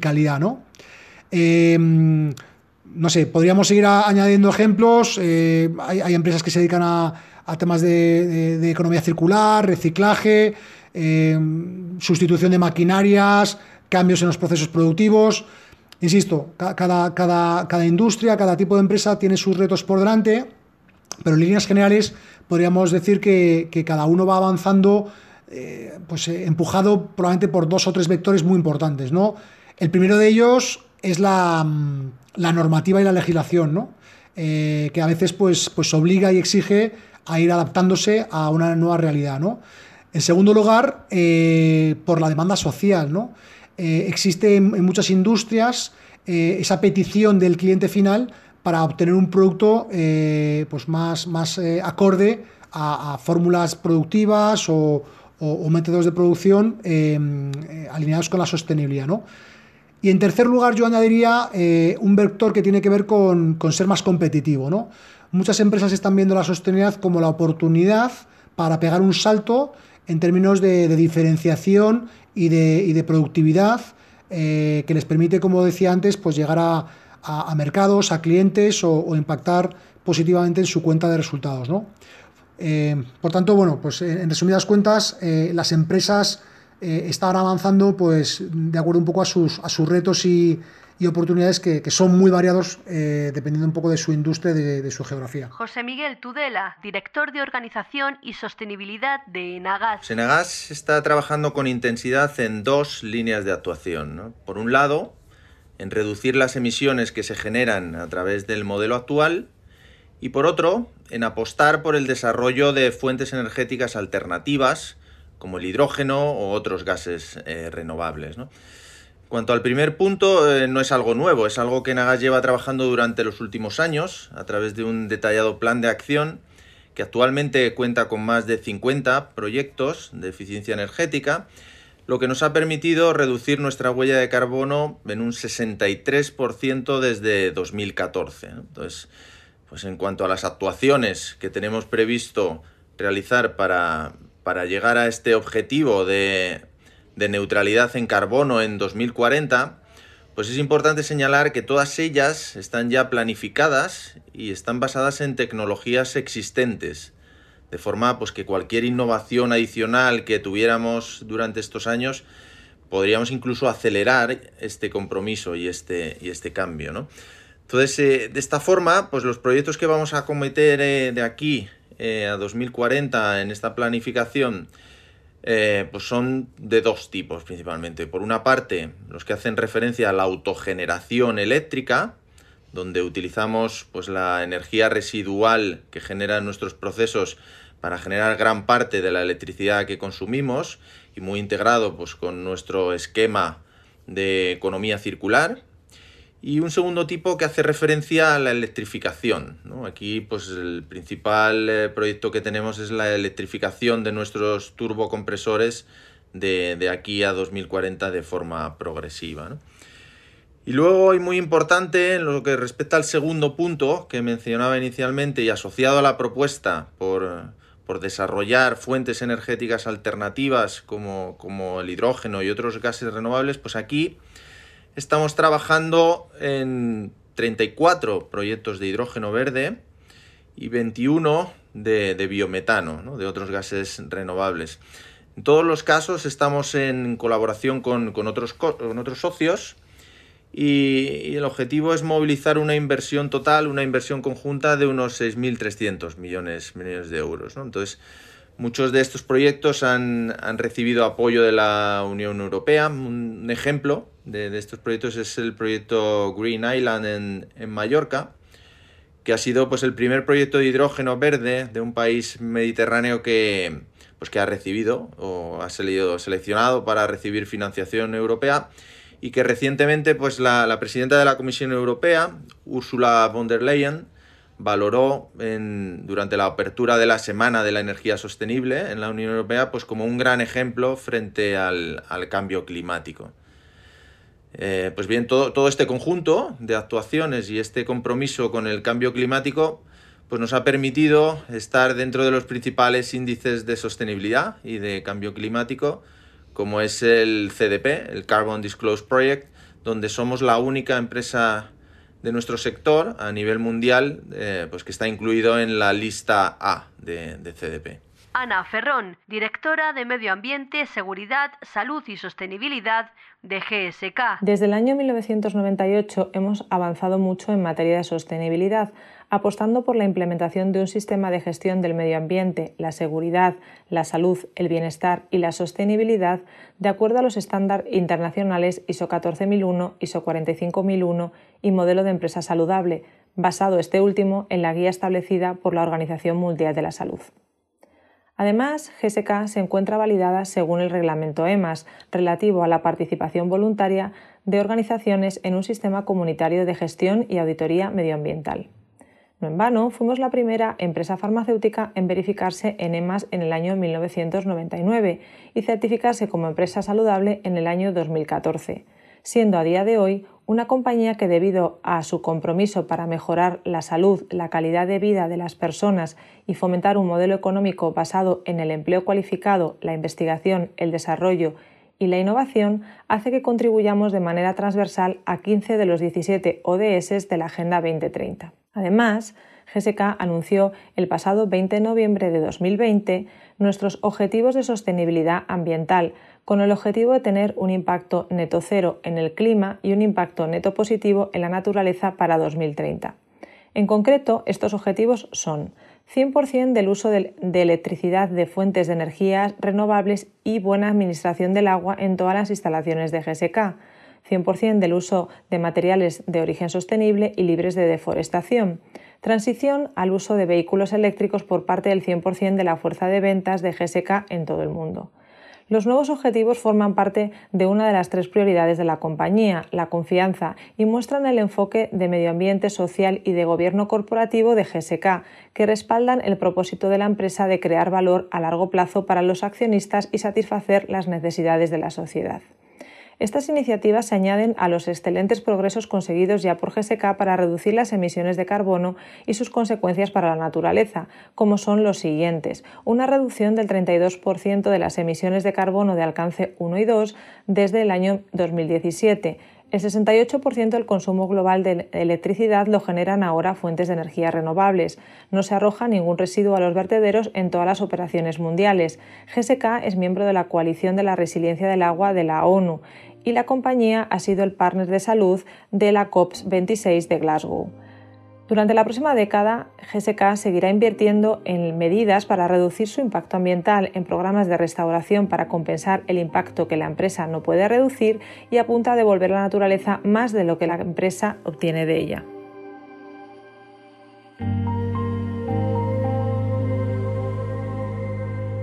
calidad, ¿no? No sé, podríamos seguir añadiendo ejemplos. Eh, hay, empresas que se dedican a, temas de, economía circular, reciclaje, em, sustitución de maquinarias, cambios en los procesos productivos. Insisto, cada, cada, cada industria, cada tipo de empresa tiene sus retos por delante, pero en líneas generales podríamos decir que, cada uno va avanzando eh, pues, eh, empujado probablemente por dos o tres vectores muy importantes. ¿no? El primero de ellos es la, mm, normativa y la legislación, ¿no? Eh, que a veces pues, pues obliga y exige a ir adaptándose a una nueva realidad. ¿no? En segundo lugar, por la demanda social. ¿no? existe en, muchas industrias esa petición del cliente final para obtener un producto eh, pues más, más eh, acorde a, fórmulas productivas o, métodos de producción eh, alineados con la sostenibilidad. ¿no? Y en tercer lugar, yo añadiría un vector que tiene que ver con, ser más competitivo. ¿no? Muchas empresas están viendo la sostenibilidad como la oportunidad para pegar un salto en términos de, diferenciación y de, de productividad que les permite, como decía antes, pues llegar a, a, mercados, a clientes o, impactar positivamente en su cuenta de resultados. ¿no? Eh, por tanto, bueno, pues eh, en resumidas cuentas, eh, las empresas están avanzando pues, de acuerdo un poco a sus, a sus retos y, oportunidades que, son muy variados dependiendo un poco de su industria, de, de, su geografía. José Miguel Tudela, director de Organización y Sostenibilidad de Enagas. Enagas está trabajando con intensidad en dos líneas de actuación. ¿no? Por un lado, en reducir las emisiones que se generan a través del modelo actual y por otro, en apostar por el desarrollo de fuentes energéticas alternativas como el hidrógeno o otros gases eh, renovables. ¿no? Cuanto al primer punto, eh, no es algo nuevo, es algo que Nagas lleva trabajando durante los últimos años a través de un detallado plan de acción que actualmente cuenta con más de 50 proyectos de eficiencia energética lo que nos ha permitido reducir nuestra huella de carbono en un 63% desde 2014. Entonces, pues en cuanto a las actuaciones que tenemos previsto realizar para, llegar a este objetivo de, neutralidad en carbono en 2040, pues es importante señalar que todas ellas están ya planificadas y están basadas en tecnologías existentes de forma pues, que cualquier innovación adicional que tuviéramos durante estos años podríamos incluso acelerar este compromiso y este, y este cambio. ¿no? Entonces, eh, de esta forma, pues los proyectos que vamos a cometer eh, de aquí eh, a 2040 en esta planificación, pues son de dos tipos principalmente. Por una parte, los que hacen referencia a la autogeneración eléctrica, donde utilizamos pues, la energía residual que generan nuestros procesos para generar gran parte de la electricidad que consumimos y muy integrado pues, con nuestro esquema de economía circular. Y un segundo tipo que hace referencia a la electrificación. Aquí pues, el principal eh, proyecto que tenemos es la electrificación de nuestros turbocompresores de, de aquí a 2040 de forma progresiva. Y luego, y muy importante, en lo que respecta al segundo punto que mencionaba inicialmente y asociado a la propuesta por, desarrollar fuentes energéticas alternativas como, como, el hidrógeno y otros gases renovables, pues aquí estamos trabajando en 34 proyectos de hidrógeno verde y 21 de, biometano, de otros gases renovables. En todos los casos estamos en colaboración con, otros, con otros socios y, el objetivo es movilizar una inversión total, una inversión conjunta de unos 6.300 millones, millones de euros. Entonces, muchos de estos proyectos han, recibido apoyo de la Unión Europea. Un ejemplo de, estos proyectos es el proyecto Green Island en, en Mallorca, que ha sido pues, el primer proyecto de hidrógeno verde de un país mediterráneo que, pues, que ha recibido o ha salido seleccionado para recibir financiación europea y que recientemente pues, la, presidenta de la Comisión Europea, Ursula von der Leyen, valoró en, durante la apertura de la Semana de la Energía Sostenible en la Unión Europea pues, como un gran ejemplo frente al, cambio climático. Eh, pues bien, todo, todo, este conjunto de actuaciones y este compromiso con el cambio climático pues nos ha permitido estar dentro de los principales índices de sostenibilidad y de cambio climático, como es el CDP, el Carbon Disclosure Project, donde somos la única empresa de nuestro sector a nivel mundial eh, pues que está incluido en la lista A de, de CDP. Ana Ferrón, directora de Medio Ambiente, Seguridad, Salud y Sostenibilidad de GSK. Desde el año 1998 hemos avanzado mucho en materia de sostenibilidad, apostando por la implementación de un sistema de gestión del medio ambiente, la seguridad, la salud, el bienestar y la sostenibilidad de acuerdo a los estándares internacionales ISO 14001, ISO 45001 y modelo de empresa saludable, basado este último en la guía establecida por la Organización Mundial de la Salud. Además, GSK se encuentra validada según el reglamento EMAS relativo a la participación voluntaria de organizaciones en un sistema comunitario de gestión y auditoría medioambiental. No en vano, fuimos la primera empresa farmacéutica en verificarse en EMAS en el año 1999 y certificarse como empresa saludable en el año 2014, siendo a día de hoy una compañía que debido a su compromiso para mejorar la salud, la calidad de vida de las personas y fomentar un modelo económico basado en el empleo cualificado, la investigación, el desarrollo y la innovación hace que contribuyamos de manera transversal a 15 de los 17 ODS de la Agenda 2030. Además, GSK anunció el pasado 20 de noviembre de 2020 nuestros objetivos de sostenibilidad ambiental, con el objetivo de tener un impacto neto cero en el clima y un impacto neto positivo en la naturaleza para 2030. En concreto, estos objetivos son 100% del uso de, electricidad de fuentes de energías renovables y buena administración del agua en todas las instalaciones de GSK, 100% del uso de materiales de origen sostenible y libres de deforestación. Transición al uso de vehículos eléctricos por parte del 100% de la fuerza de ventas de GSK en todo el mundo. Los nuevos objetivos forman parte de una de las tres prioridades de la compañía, la confianza, y muestran el enfoque de medio ambiente social y de gobierno corporativo de GSK, que respaldan el propósito de la empresa de crear valor a largo plazo para los accionistas y satisfacer las necesidades de la sociedad. Estas iniciativas se añaden a los excelentes progresos conseguidos ya por GSK para reducir las emisiones de carbono y sus consecuencias para la naturaleza, como son los siguientes. Una reducción del 32% de las emisiones de carbono de alcance 1 y 2 desde el año 2017. El 68% del consumo global de electricidad lo generan ahora fuentes de energía renovables. No se arroja ningún residuo a los vertederos en todas las operaciones mundiales. GSK es miembro de la Coalición de la Resiliencia del Agua de la ONU y la compañía ha sido el partner de salud de la COP26 de Glasgow. Durante la próxima década, GSK seguirá invirtiendo en medidas para reducir su impacto ambiental, en programas de restauración para compensar el impacto que la empresa no puede reducir y apunta a devolver la naturaleza más de lo que la empresa obtiene de ella.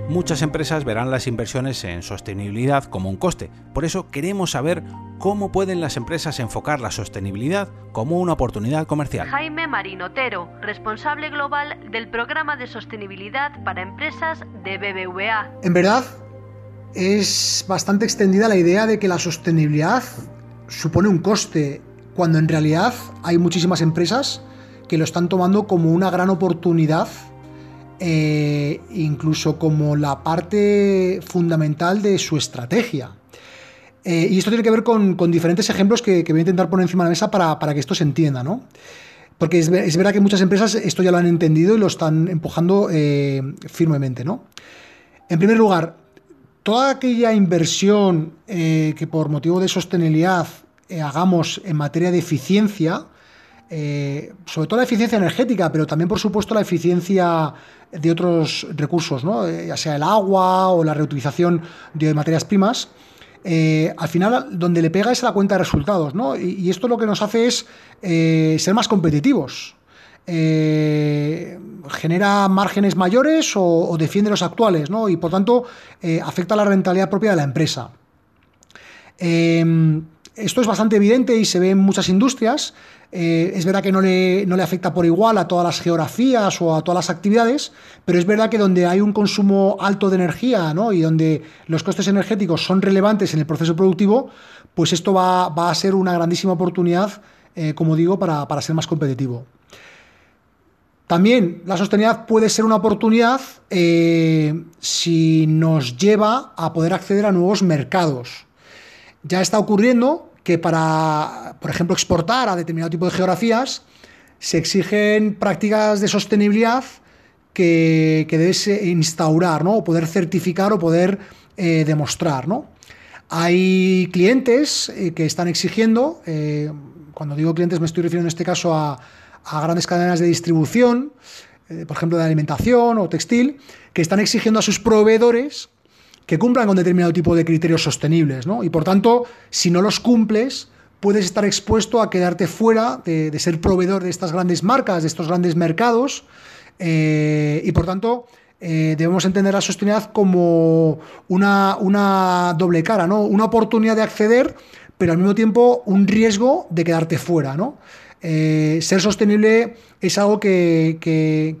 Muchas empresas verán las inversiones en sostenibilidad como un coste. Por eso queremos saber cómo pueden las empresas enfocar la sostenibilidad como una oportunidad comercial. Jaime Marinotero, responsable global del programa de sostenibilidad para empresas de BBVA. En verdad, es bastante extendida la idea de que la sostenibilidad supone un coste, cuando en realidad hay muchísimas empresas que lo están tomando como una gran oportunidad eh, incluso como la parte fundamental de su estrategia. Eh, y esto tiene que ver con, diferentes ejemplos que, voy a intentar poner encima de la mesa para, que esto se entienda, ¿no? Porque es, verdad que muchas empresas esto ya lo han entendido y lo están empujando eh, firmemente, ¿no? En primer lugar, toda aquella inversión que por motivo de sostenibilidad hagamos en materia de eficiencia, eh, sobre todo la eficiencia energética, pero también, por supuesto, la eficiencia de otros recursos, ¿no? Eh, ya sea el agua o la reutilización de materias primas, al final donde le pega es a la cuenta de resultados, ¿no? Y, esto lo que nos hace es ser más competitivos. genera márgenes mayores o, defiende los actuales, ¿no? Y por tanto afecta a la rentabilidad propia de la empresa. Esto es bastante evidente y se ve en muchas industrias. Eh, es verdad que no le, no le, afecta por igual a todas las geografías o a todas las actividades, pero es verdad que donde hay un consumo alto de energía ¿no? y donde los costes energéticos son relevantes en el proceso productivo, pues esto va, a ser una grandísima oportunidad, eh, como digo, para, ser más competitivo. También la sostenibilidad puede ser una oportunidad eh, si nos lleva a poder acceder a nuevos mercados. Ya está ocurriendo que para, por ejemplo, exportar a determinado tipo de geografías, se exigen prácticas de sostenibilidad que, debes instaurar, ¿no? O poder certificar o poder eh, demostrar, ¿no? Hay clientes eh, que están exigiendo, eh, cuando digo clientes me estoy refiriendo en este caso a, a grandes cadenas de distribución, por ejemplo de alimentación o textil, que están exigiendo a sus proveedores que cumplan con determinado tipo de criterios sostenibles, ¿no? Y por tanto, si no los cumples, puedes estar expuesto a quedarte fuera de, ser proveedor de estas grandes marcas, de estos grandes mercados, eh, y por tanto, eh, debemos entender la sostenibilidad como una, una, doble cara, ¿no? Una oportunidad de acceder, pero al mismo tiempo un riesgo de quedarte fuera, ¿no? Eh, ser sostenible es algo que,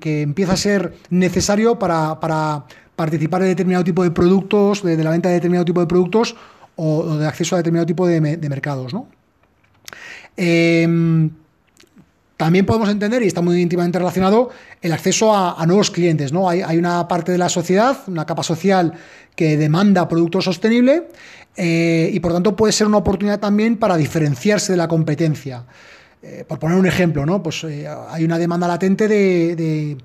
empieza a ser necesario para participar de determinado tipo de productos, de, la venta de determinado tipo de productos o, de acceso a determinado tipo de, mercados. Em, también podemos entender, y está muy íntimamente relacionado, el acceso a, nuevos clientes. ¿no? Hay, una parte de la sociedad, una capa social que demanda productos sostenibles eh, y por tanto puede ser una oportunidad también para diferenciarse de la competencia. Eh, por poner un ejemplo, ¿no? pues, eh, hay una demanda latente de,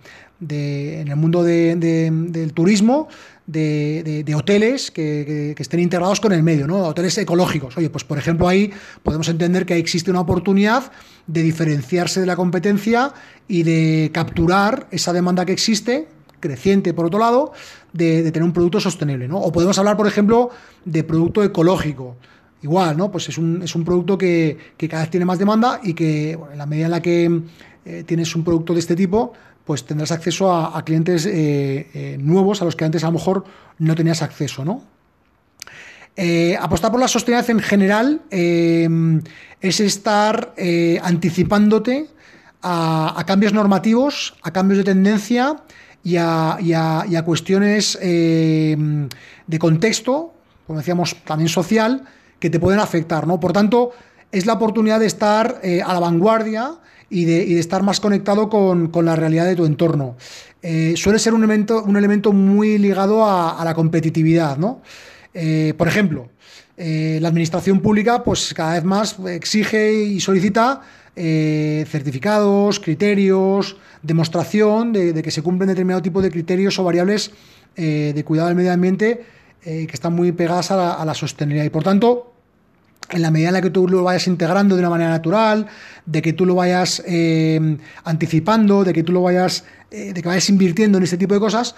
en el mundo del turismo de, hoteles que, estén integrados con el medio, ¿no? hoteles ecológicos. Oye, pues por ejemplo ahí podemos entender que existe una oportunidad de diferenciarse de la competencia y de capturar esa demanda que existe, creciente por otro lado, de, tener un producto sostenible. O podemos hablar, por ejemplo, de producto ecológico. Igual, ¿no? Pues es un, es un producto que, cada vez tiene más demanda y que en la medida en la que eh, tienes un producto de este tipo, pues tendrás acceso a, clientes eh, eh, nuevos a los que antes a lo mejor no tenías acceso, ¿no? Eh, apostar por la sostenibilidad en general es estar anticipándote a, cambios normativos, a cambios de tendencia y a, cuestiones de contexto, como decíamos, también social, que te pueden afectar, ¿no? Por tanto, es la oportunidad de estar a la vanguardia y de, estar más conectado con, la realidad de tu entorno. Eh, suele ser un elemento, un elemento muy ligado a, la competitividad, ¿no? Eh, por ejemplo, eh, la administración pública pues cada vez más exige y solicita certificados, criterios, demostración de, que se cumplen determinado tipo de criterios o variables de cuidado del medio ambiente que están muy pegadas a la, a la sostenibilidad. Y por tanto, en la medida en la que tú lo vayas integrando de una manera natural, de que tú lo vayas eh, anticipando, de que tú lo vayas, eh, de que vayas invirtiendo en este tipo de cosas,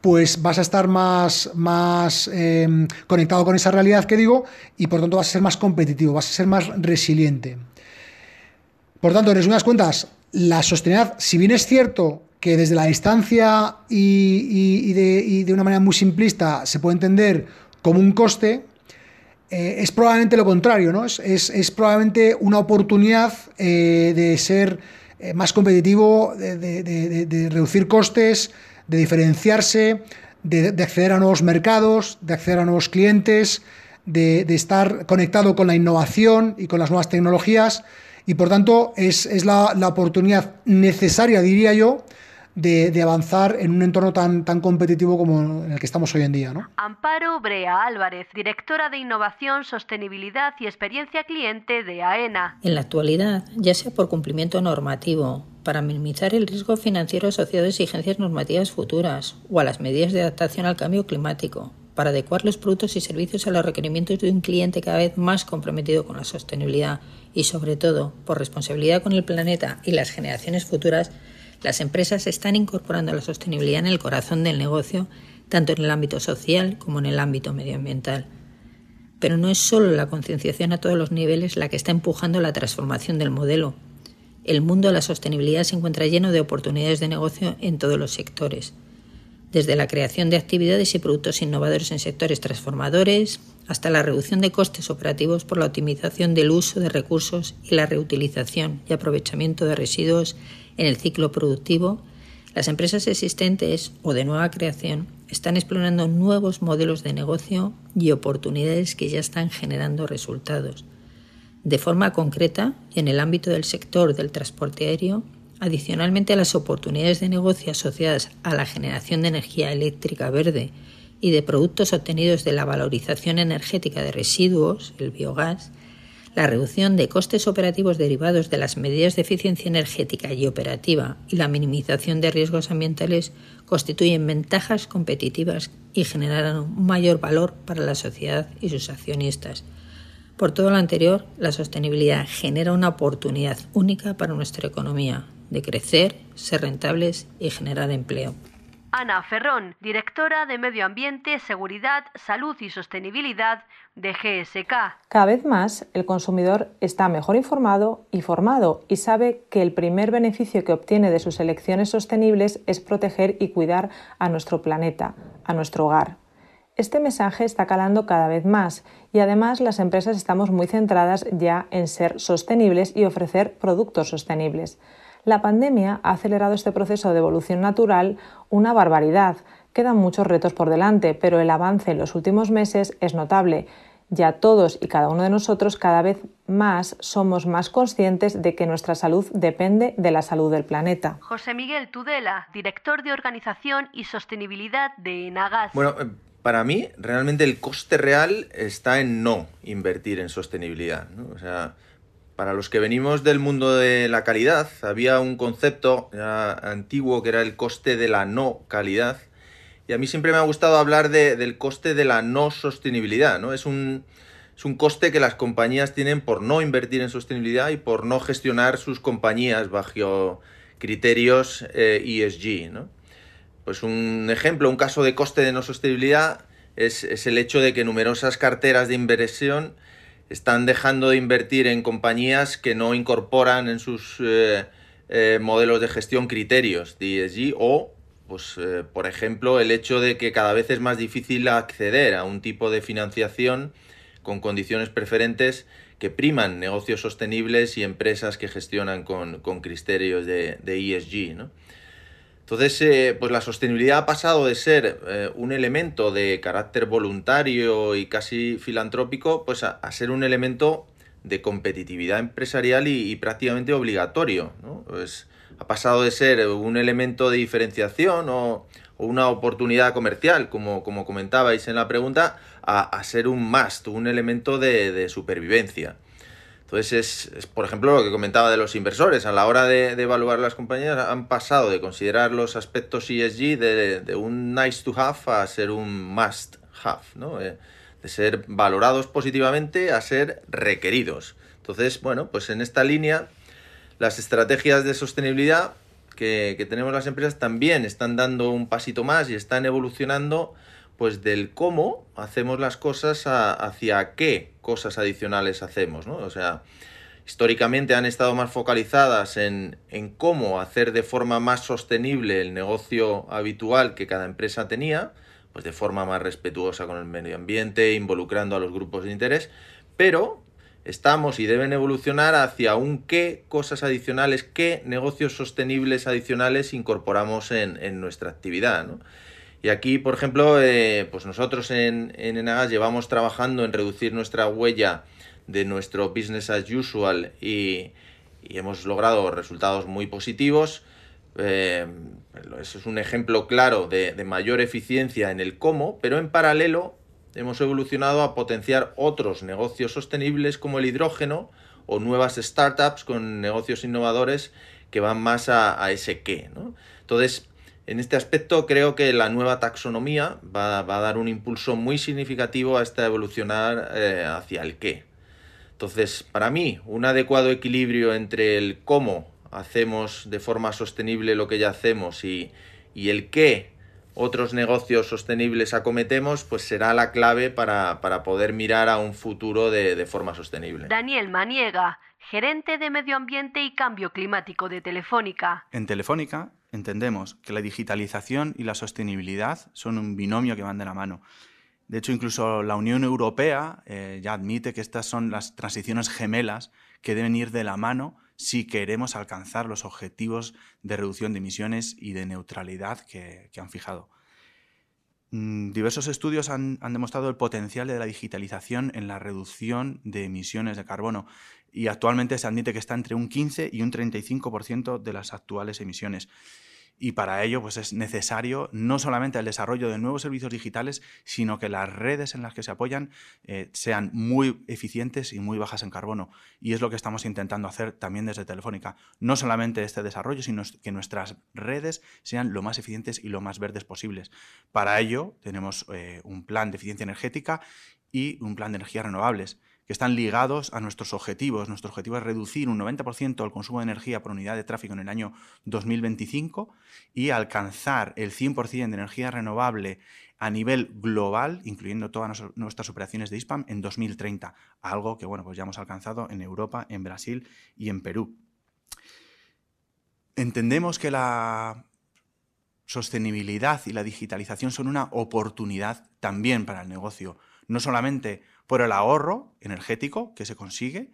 pues vas a estar más, más eh, conectado con esa realidad que digo y por tanto vas a ser más competitivo, vas a ser más resiliente. Por tanto, en resumidas cuentas, la sostenibilidad, si bien es cierto que desde la distancia y, de, y de una manera muy simplista se puede entender como un coste, eh, es probablemente lo contrario, ¿no? Es, probablemente una oportunidad eh, de ser eh, más competitivo, de, reducir costes, de diferenciarse, de, acceder a nuevos mercados, de acceder a nuevos clientes, de, estar conectado con la innovación y con las nuevas tecnologías. Y por tanto es, la, la oportunidad necesaria, diría yo, de, avanzar en un entorno tan, tan competitivo como en el que estamos hoy en día. ¿no? Amparo Brea Álvarez, directora de Innovación, Sostenibilidad y Experiencia Cliente de AENA. En la actualidad, ya sea por cumplimiento normativo, para minimizar el riesgo financiero asociado a exigencias normativas futuras o a las medidas de adaptación al cambio climático, para adecuar los productos y servicios a los requerimientos de un cliente cada vez más comprometido con la sostenibilidad y, sobre todo, por responsabilidad con el planeta y las generaciones futuras, las empresas están incorporando la sostenibilidad en el corazón del negocio, tanto en el ámbito social como en el ámbito medioambiental. Pero no es solo la concienciación a todos los niveles la que está empujando la transformación del modelo. El mundo de la sostenibilidad se encuentra lleno de oportunidades de negocio en todos los sectores desde la creación de actividades y productos innovadores en sectores transformadores hasta la reducción de costes operativos por la optimización del uso de recursos y la reutilización y aprovechamiento de residuos en el ciclo productivo, las empresas existentes o de nueva creación están explorando nuevos modelos de negocio y oportunidades que ya están generando resultados. De forma concreta, en el ámbito del sector del transporte aéreo, Adicionalmente a las oportunidades de negocio asociadas a la generación de energía eléctrica verde y de productos obtenidos de la valorización energética de residuos, el biogás, la reducción de costes operativos derivados de las medidas de eficiencia energética y operativa y la minimización de riesgos ambientales constituyen ventajas competitivas y generarán un mayor valor para la sociedad y sus accionistas. Por todo lo anterior, la sostenibilidad genera una oportunidad única para nuestra economía, de crecer, ser rentables y generar empleo. Ana Ferrón, directora de Medio Ambiente, Seguridad, Salud y Sostenibilidad de GSK. Cada vez más el consumidor está mejor informado y formado y sabe que el primer beneficio que obtiene de sus elecciones sostenibles es proteger y cuidar a nuestro planeta, a nuestro hogar. Este mensaje está calando cada vez más y además las empresas estamos muy centradas ya en ser sostenibles y ofrecer productos sostenibles. La pandemia ha acelerado este proceso de evolución natural una barbaridad. Quedan muchos retos por delante, pero el avance en los últimos meses es notable. Ya todos y cada uno de nosotros cada vez más somos más conscientes de que nuestra salud depende de la salud del planeta. José Miguel Tudela, director de Organización y Sostenibilidad de Enagas. Bueno, eh, para mí realmente el coste real está en no invertir en sostenibilidad. O sea, para los que venimos del mundo de la calidad, había un concepto antiguo que era el coste de la no calidad. A mí siempre me ha gustado hablar del coste de la no sostenibilidad. ¿no? Es, un, es un coste que las compañías tienen por no invertir en sostenibilidad y por no gestionar sus compañías bajo criterios ESG. Eh, e ¿no? Pues un ejemplo, un caso de coste de no sostenibilidad es, es el hecho de que numerosas carteras de inversión están dejando de invertir en compañías que no incorporan en sus eh, eh, modelos de gestión criterios de ESG o, pues, eh, por ejemplo, el hecho de que cada vez es más difícil acceder a un tipo de financiación con condiciones preferentes que priman negocios sostenibles y empresas que gestionan con, criterios de, ESG. ¿no? Entonces, eh, pues la sostenibilidad ha pasado de ser eh, un elemento de carácter voluntario y casi filantrópico, pues a, ser un elemento de competitividad empresarial y, prácticamente obligatorio. Pues ha pasado de ser un elemento de diferenciación o, una oportunidad comercial, como, como comentabais en la pregunta, a, ser un must, un elemento de supervivencia. Entonces, es, por ejemplo, lo que comentaba de los inversores. A la hora de, evaluar las compañías, han pasado de considerar los aspectos ESG de, un nice to have a ser un must have, ¿no? Eh, de ser valorados positivamente a ser requeridos. Entonces, bueno, pues en esta línea, las estrategias de sostenibilidad que, que tenemos las empresas también están dando un pasito más y están evolucionando pues del cómo hacemos las cosas hacia qué cosas adicionales hacemos, ¿no? O sea, históricamente han estado más focalizadas en, en, cómo hacer de forma más sostenible el negocio habitual que cada empresa tenía, pues de forma más respetuosa con el medio ambiente, involucrando a los grupos de interés, pero estamos y deben evolucionar hacia un qué cosas adicionales, qué negocios sostenibles adicionales incorporamos en, en nuestra actividad, ¿no? Y aquí, por ejemplo, eh, pues nosotros en, en Enagas llevamos trabajando en reducir nuestra huella de nuestro business as usual y, hemos logrado resultados muy positivos. Eh, eso es un ejemplo claro de, de, mayor eficiencia en el cómo, pero en paralelo hemos evolucionado a potenciar otros negocios sostenibles como el hidrógeno o nuevas startups con negocios innovadores que van más a, ese qué. Entonces, En este aspecto creo que la nueva taxonomía va, a dar un impulso muy significativo a esta evolucionar eh, hacia el qué. Entonces, para mí, un adecuado equilibrio entre el cómo hacemos de forma sostenible lo que ya hacemos y, el qué otros negocios sostenibles acometemos, pues será la clave para, poder mirar a un futuro de, de forma sostenible. Daniel Maniega, gerente de Medio Ambiente y Cambio Climático de Telefónica. En Telefónica entendemos que la digitalización y la sostenibilidad son un binomio que van de la mano. De hecho, incluso la Unión Europea eh, ya admite que estas son las transiciones gemelas que deben ir de la mano si queremos alcanzar los objetivos de reducción de emisiones y de neutralidad que, han fijado. Mm, diversos estudios han, han, demostrado el potencial de la digitalización en la reducción de emisiones de carbono y actualmente se admite que está entre un 15 y un 35% de las actuales emisiones y para ello pues, es necesario no solamente el desarrollo de nuevos servicios digitales, sino que las redes en las que se apoyan eh, sean muy eficientes y muy bajas en carbono. Y es lo que estamos intentando hacer también desde Telefónica. No solamente este desarrollo, sino que nuestras redes sean lo más eficientes y lo más verdes posibles. Para ello tenemos eh, un plan de eficiencia energética y un plan de energías renovables que están ligados a nuestros objetivos. Nuestro objetivo es reducir un 90% el consumo de energía por unidad de tráfico en el año 2025 y alcanzar el 100% de energía renovable a nivel global, incluyendo todas nuestras operaciones de ISPAM, en 2030, algo que bueno, pues ya hemos alcanzado en Europa, en Brasil y en Perú. Entendemos que la sostenibilidad y la digitalización son una oportunidad también para el negocio, no solamente por el ahorro energético que se consigue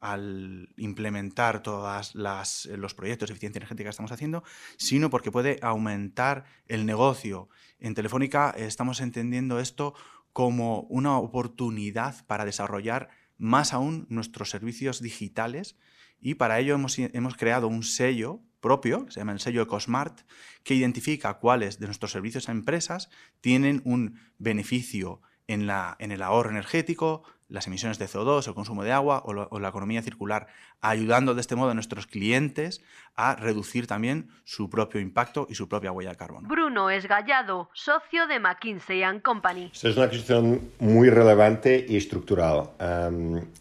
al implementar todos los proyectos de eficiencia energética que estamos haciendo, sino porque puede aumentar el negocio. En Telefónica estamos entendiendo esto como una oportunidad para desarrollar más aún nuestros servicios digitales y para ello hemos, hemos creado un sello propio, se llama el sello EcoSmart, que identifica cuáles de nuestros servicios a empresas tienen un beneficio en, la, en el ahorro energético, las emisiones de CO2, el consumo de agua o, la economía circular, ayudando de este modo a nuestros clientes a reducir también su propio impacto y su propia huella de carbono. Bruno Esgallado, socio de McKinsey & Company. Esta es una cuestión muy relevante y estructural.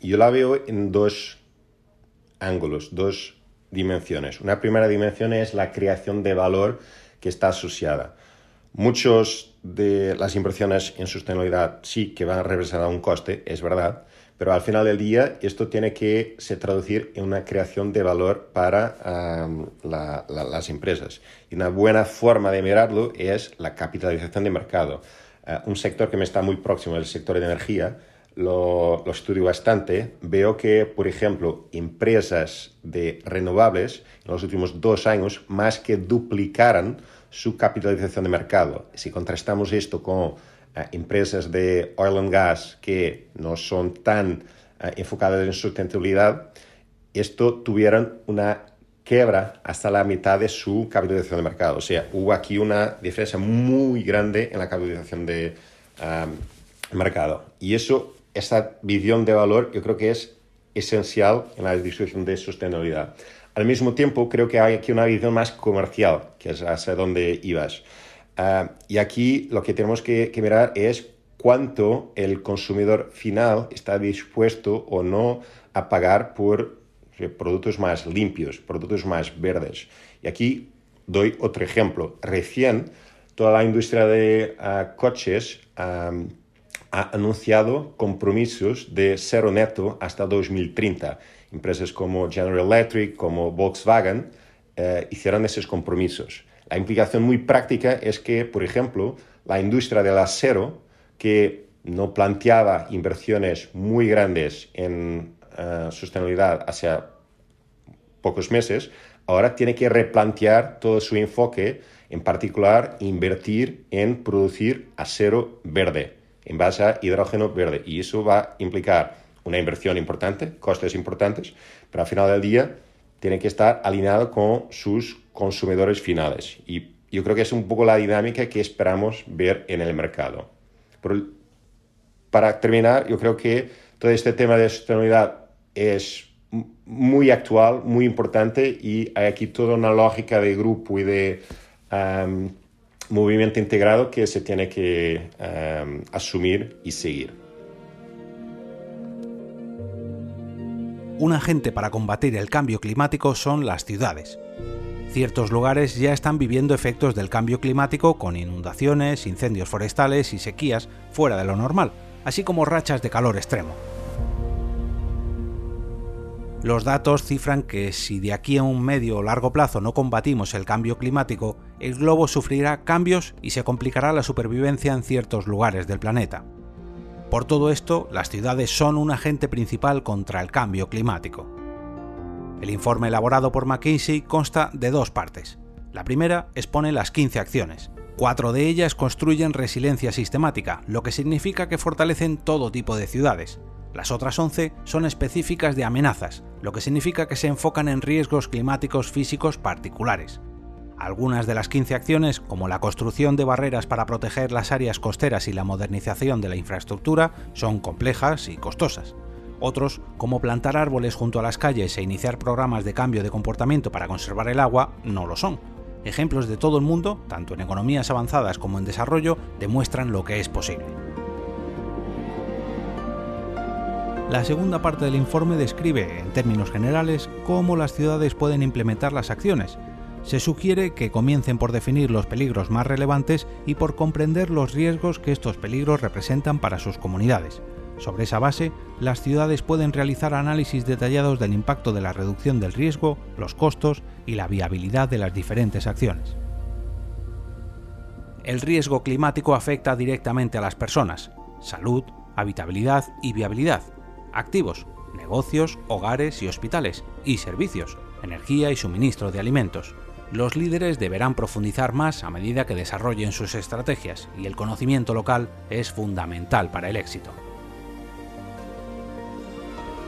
yo la veo en dos ángulos, dos dimensiones. Una primera dimensión es la creación de valor que está asociada. Muchos de las inversiones en sostenibilidad sí que van a representar un coste, es verdad, pero al final del día esto tiene que se traducir en una creación de valor para las empresas. Y una buena forma de mirarlo es la capitalización de mercado. Eh, un sector que me está muy próximo, el sector de energía, lo, lo, estudio bastante, veo que, por ejemplo, empresas de renovables en los últimos dos años más que duplicaran su capitalización de mercado. Si contrastamos esto con eh, empresas de oil and gas que no son tan eh, enfocadas en sustentabilidad, esto tuvieron una quebra hasta la mitad de su capitalización de mercado. O sea, hubo aquí una diferencia muy grande en la capitalización de eh, mercado. Y eso, esa visión de valor, yo creo que es esencial en la distribución de sostenibilidad. Al mismo tiempo, creo que hay aquí una visión más comercial, que es hacia donde ibas. Ah, y aquí lo que tenemos que, mirar es cuánto el consumidor final está dispuesto o no a pagar por productos más limpios, productos más verdes. Y aquí doy otro ejemplo. Recién toda la industria de ah, coches ha anunciado compromisos de cero neto hasta 2030 empresas como General Electric, como Volkswagen, eh, hicieron esos compromisos. La implicación muy práctica es que, por ejemplo, la industria del acero, que no planteaba inversiones muy grandes en eh, sostenibilidad hace pocos meses, ahora tiene que replantear todo su enfoque, en particular invertir en producir acero verde, en base a hidrógeno verde. Y eso va a implicar una inversión importante, costes importantes, pero al final del día tiene que estar alineado con sus consumidores finales. Y yo creo que es un poco la dinámica que esperamos ver en el mercado. para terminar, yo creo que todo este tema de sostenibilidad es muy actual, muy importante y hay aquí toda una lógica de grupo y de movimiento integrado que se tiene que asumir y seguir. Un agente para combatir el cambio climático son las ciudades. Ciertos lugares ya están viviendo efectos del cambio climático con inundaciones, incendios forestales y sequías fuera de lo normal, así como rachas de calor extremo. Los datos cifran que si de aquí a un medio o largo plazo no combatimos el cambio climático, el globo sufrirá cambios y se complicará la supervivencia en ciertos lugares del planeta. Por todo esto, las ciudades son un agente principal contra el cambio climático. El informe elaborado por McKinsey consta de dos partes. La primera expone las 15 acciones. Cuatro de ellas construyen resiliencia sistemática, lo que significa que fortalecen todo tipo de ciudades. Las otras 11 son específicas de amenazas, lo que significa que se enfocan en riesgos climáticos físicos particulares. Algunas de las 15 acciones, como la construcción de barreras para proteger las áreas costeras y la modernización de la infraestructura, son complejas y costosas. Otros, como plantar árboles junto a las calles e iniciar programas de cambio de comportamiento para conservar el agua, no lo son. Ejemplos de todo el mundo, tanto en economías avanzadas como en desarrollo, demuestran lo que es posible. La segunda parte del informe describe, en términos generales, cómo las ciudades pueden implementar las acciones. Se sugiere que comiencen por definir los peligros más relevantes y por comprender los riesgos que estos peligros representan para sus comunidades. Sobre esa base, las ciudades pueden realizar análisis detallados del impacto de la reducción del riesgo, los costos y la viabilidad de las diferentes acciones. El riesgo climático afecta directamente a las personas, salud, habitabilidad y viabilidad, activos, negocios, hogares y hospitales, y servicios, energía y suministro de alimentos. Los líderes deberán profundizar más a medida que desarrollen sus estrategias y el conocimiento local es fundamental para el éxito.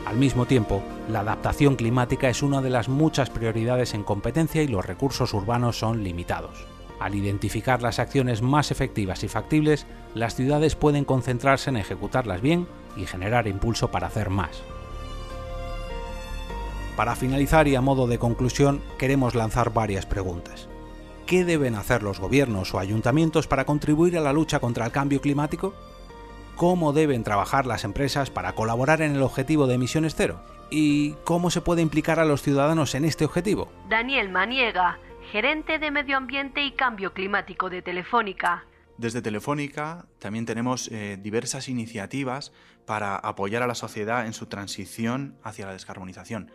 Al mismo tiempo, la adaptación climática es una de las muchas prioridades en competencia y los recursos urbanos son limitados. Al identificar las acciones más efectivas y factibles, las ciudades pueden concentrarse en ejecutarlas bien y generar impulso para hacer más. Para finalizar y a modo de conclusión, queremos lanzar varias preguntas. ¿Qué deben hacer los gobiernos o ayuntamientos para contribuir a la lucha contra el cambio climático? cómo deben trabajar las empresas para colaborar en el objetivo de emisiones cero y cómo se puede implicar a los ciudadanos en este objetivo. Daniel Maniega, gerente de Medio Ambiente y Cambio Climático de Telefónica. Desde Telefónica también tenemos eh, diversas iniciativas para apoyar a la sociedad en su transición hacia la descarbonización.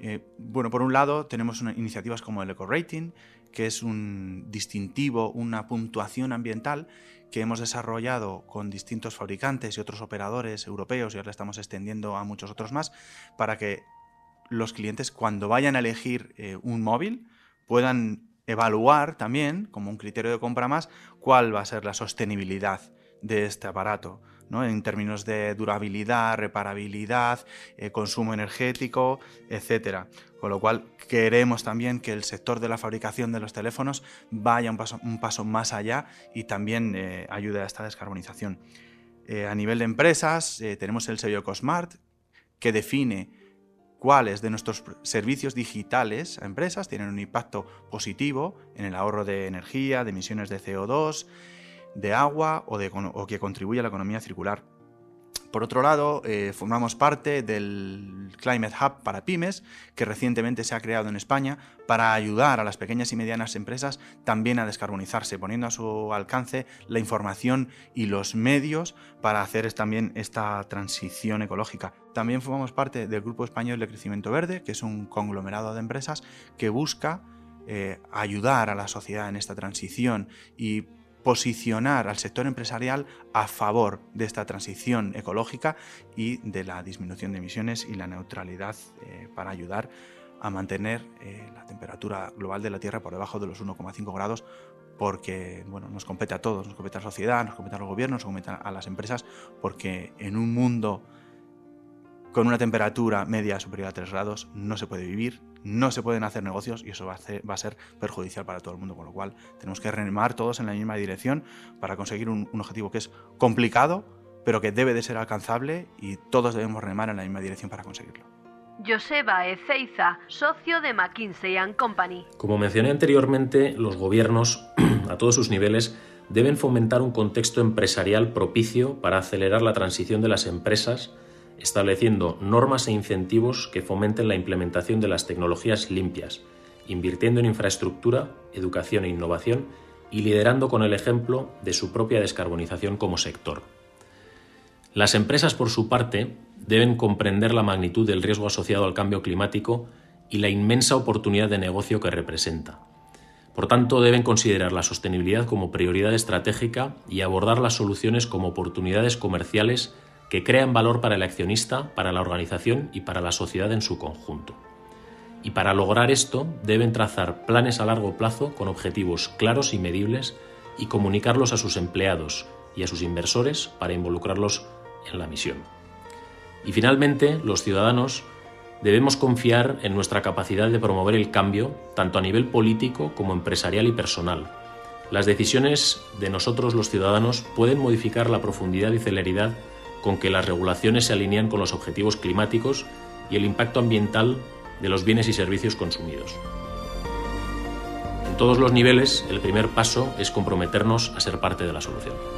Eh, bueno, por un lado tenemos iniciativas como el Eco Rating, que es un distintivo, una puntuación ambiental que hemos desarrollado con distintos fabricantes y otros operadores europeos y ahora estamos extendiendo a muchos otros más para que los clientes cuando vayan a elegir eh, un móvil puedan evaluar también, como un criterio de compra más, cuál va a ser la sostenibilidad de este aparato en términos de durabilidad, reparabilidad, eh, consumo energético, etc. Con lo cual queremos también que el sector de la fabricación de los teléfonos vaya un paso, un paso más allá y también eh, ayude a esta descarbonización. Eh, a nivel de empresas tenemos el sello Ecosmart que define cuáles de nuestros servicios digitales a empresas tienen un impacto positivo en el ahorro de energía, de emisiones de CO2, de agua o, de, que contribuye a la economía circular. Por otro lado, eh, formamos parte del Climate Hub para pymes, que recientemente se ha creado en España para ayudar a las pequeñas y medianas empresas también a descarbonizarse, poniendo a su alcance la información y los medios para hacer también esta transición ecológica. También formamos parte del Grupo Español de Crecimiento Verde, que es un conglomerado de empresas que busca eh, ayudar a la sociedad en esta transición y posicionar al sector empresarial a favor de esta transición ecológica y de la disminución de emisiones y la neutralidad eh, para ayudar a mantener eh, la temperatura global de la Tierra por debajo de los 1,5 grados porque bueno, nos compete a todos, nos compete a la sociedad, nos compete a los gobiernos, nos compete a las empresas, porque en un mundo con una temperatura media superior a 3 grados no se puede vivir, no se pueden hacer negocios y eso va a, ser perjudicial para todo el mundo, con lo cual tenemos que remar todos en la misma dirección para conseguir un, objetivo que es complicado, pero que debe de ser alcanzable y todos debemos remar en la misma dirección para conseguirlo. Joseba Ezeiza, socio de McKinsey ⁇ Company. Como mencioné anteriormente, los gobiernos, a todos sus niveles, deben fomentar un contexto empresarial propicio para acelerar la transición de las empresas, estableciendo normas e incentivos que fomenten la implementación de las tecnologías limpias, invirtiendo en infraestructura, educación e innovación y liderando con el ejemplo de su propia descarbonización como sector. Las empresas, por su parte, deben comprender la magnitud del riesgo asociado al cambio climático y la inmensa oportunidad de negocio que representa. Por tanto, deben considerar la sostenibilidad como prioridad estratégica y abordar las soluciones como oportunidades comerciales que crean valor para el accionista, para la organización y para la sociedad en su conjunto. Y para lograr esto deben trazar planes a largo plazo con objetivos claros y medibles y comunicarlos a sus empleados y a sus inversores para involucrarlos en la misión. Y finalmente, los ciudadanos debemos confiar en nuestra capacidad de promover el cambio, tanto a nivel político como empresarial y personal. Las decisiones de nosotros los ciudadanos pueden modificar la profundidad y celeridad con que las regulaciones se alinean con los objetivos climáticos y el impacto ambiental de los bienes y servicios consumidos. En todos los niveles, el primer paso es comprometernos a ser parte de la solución.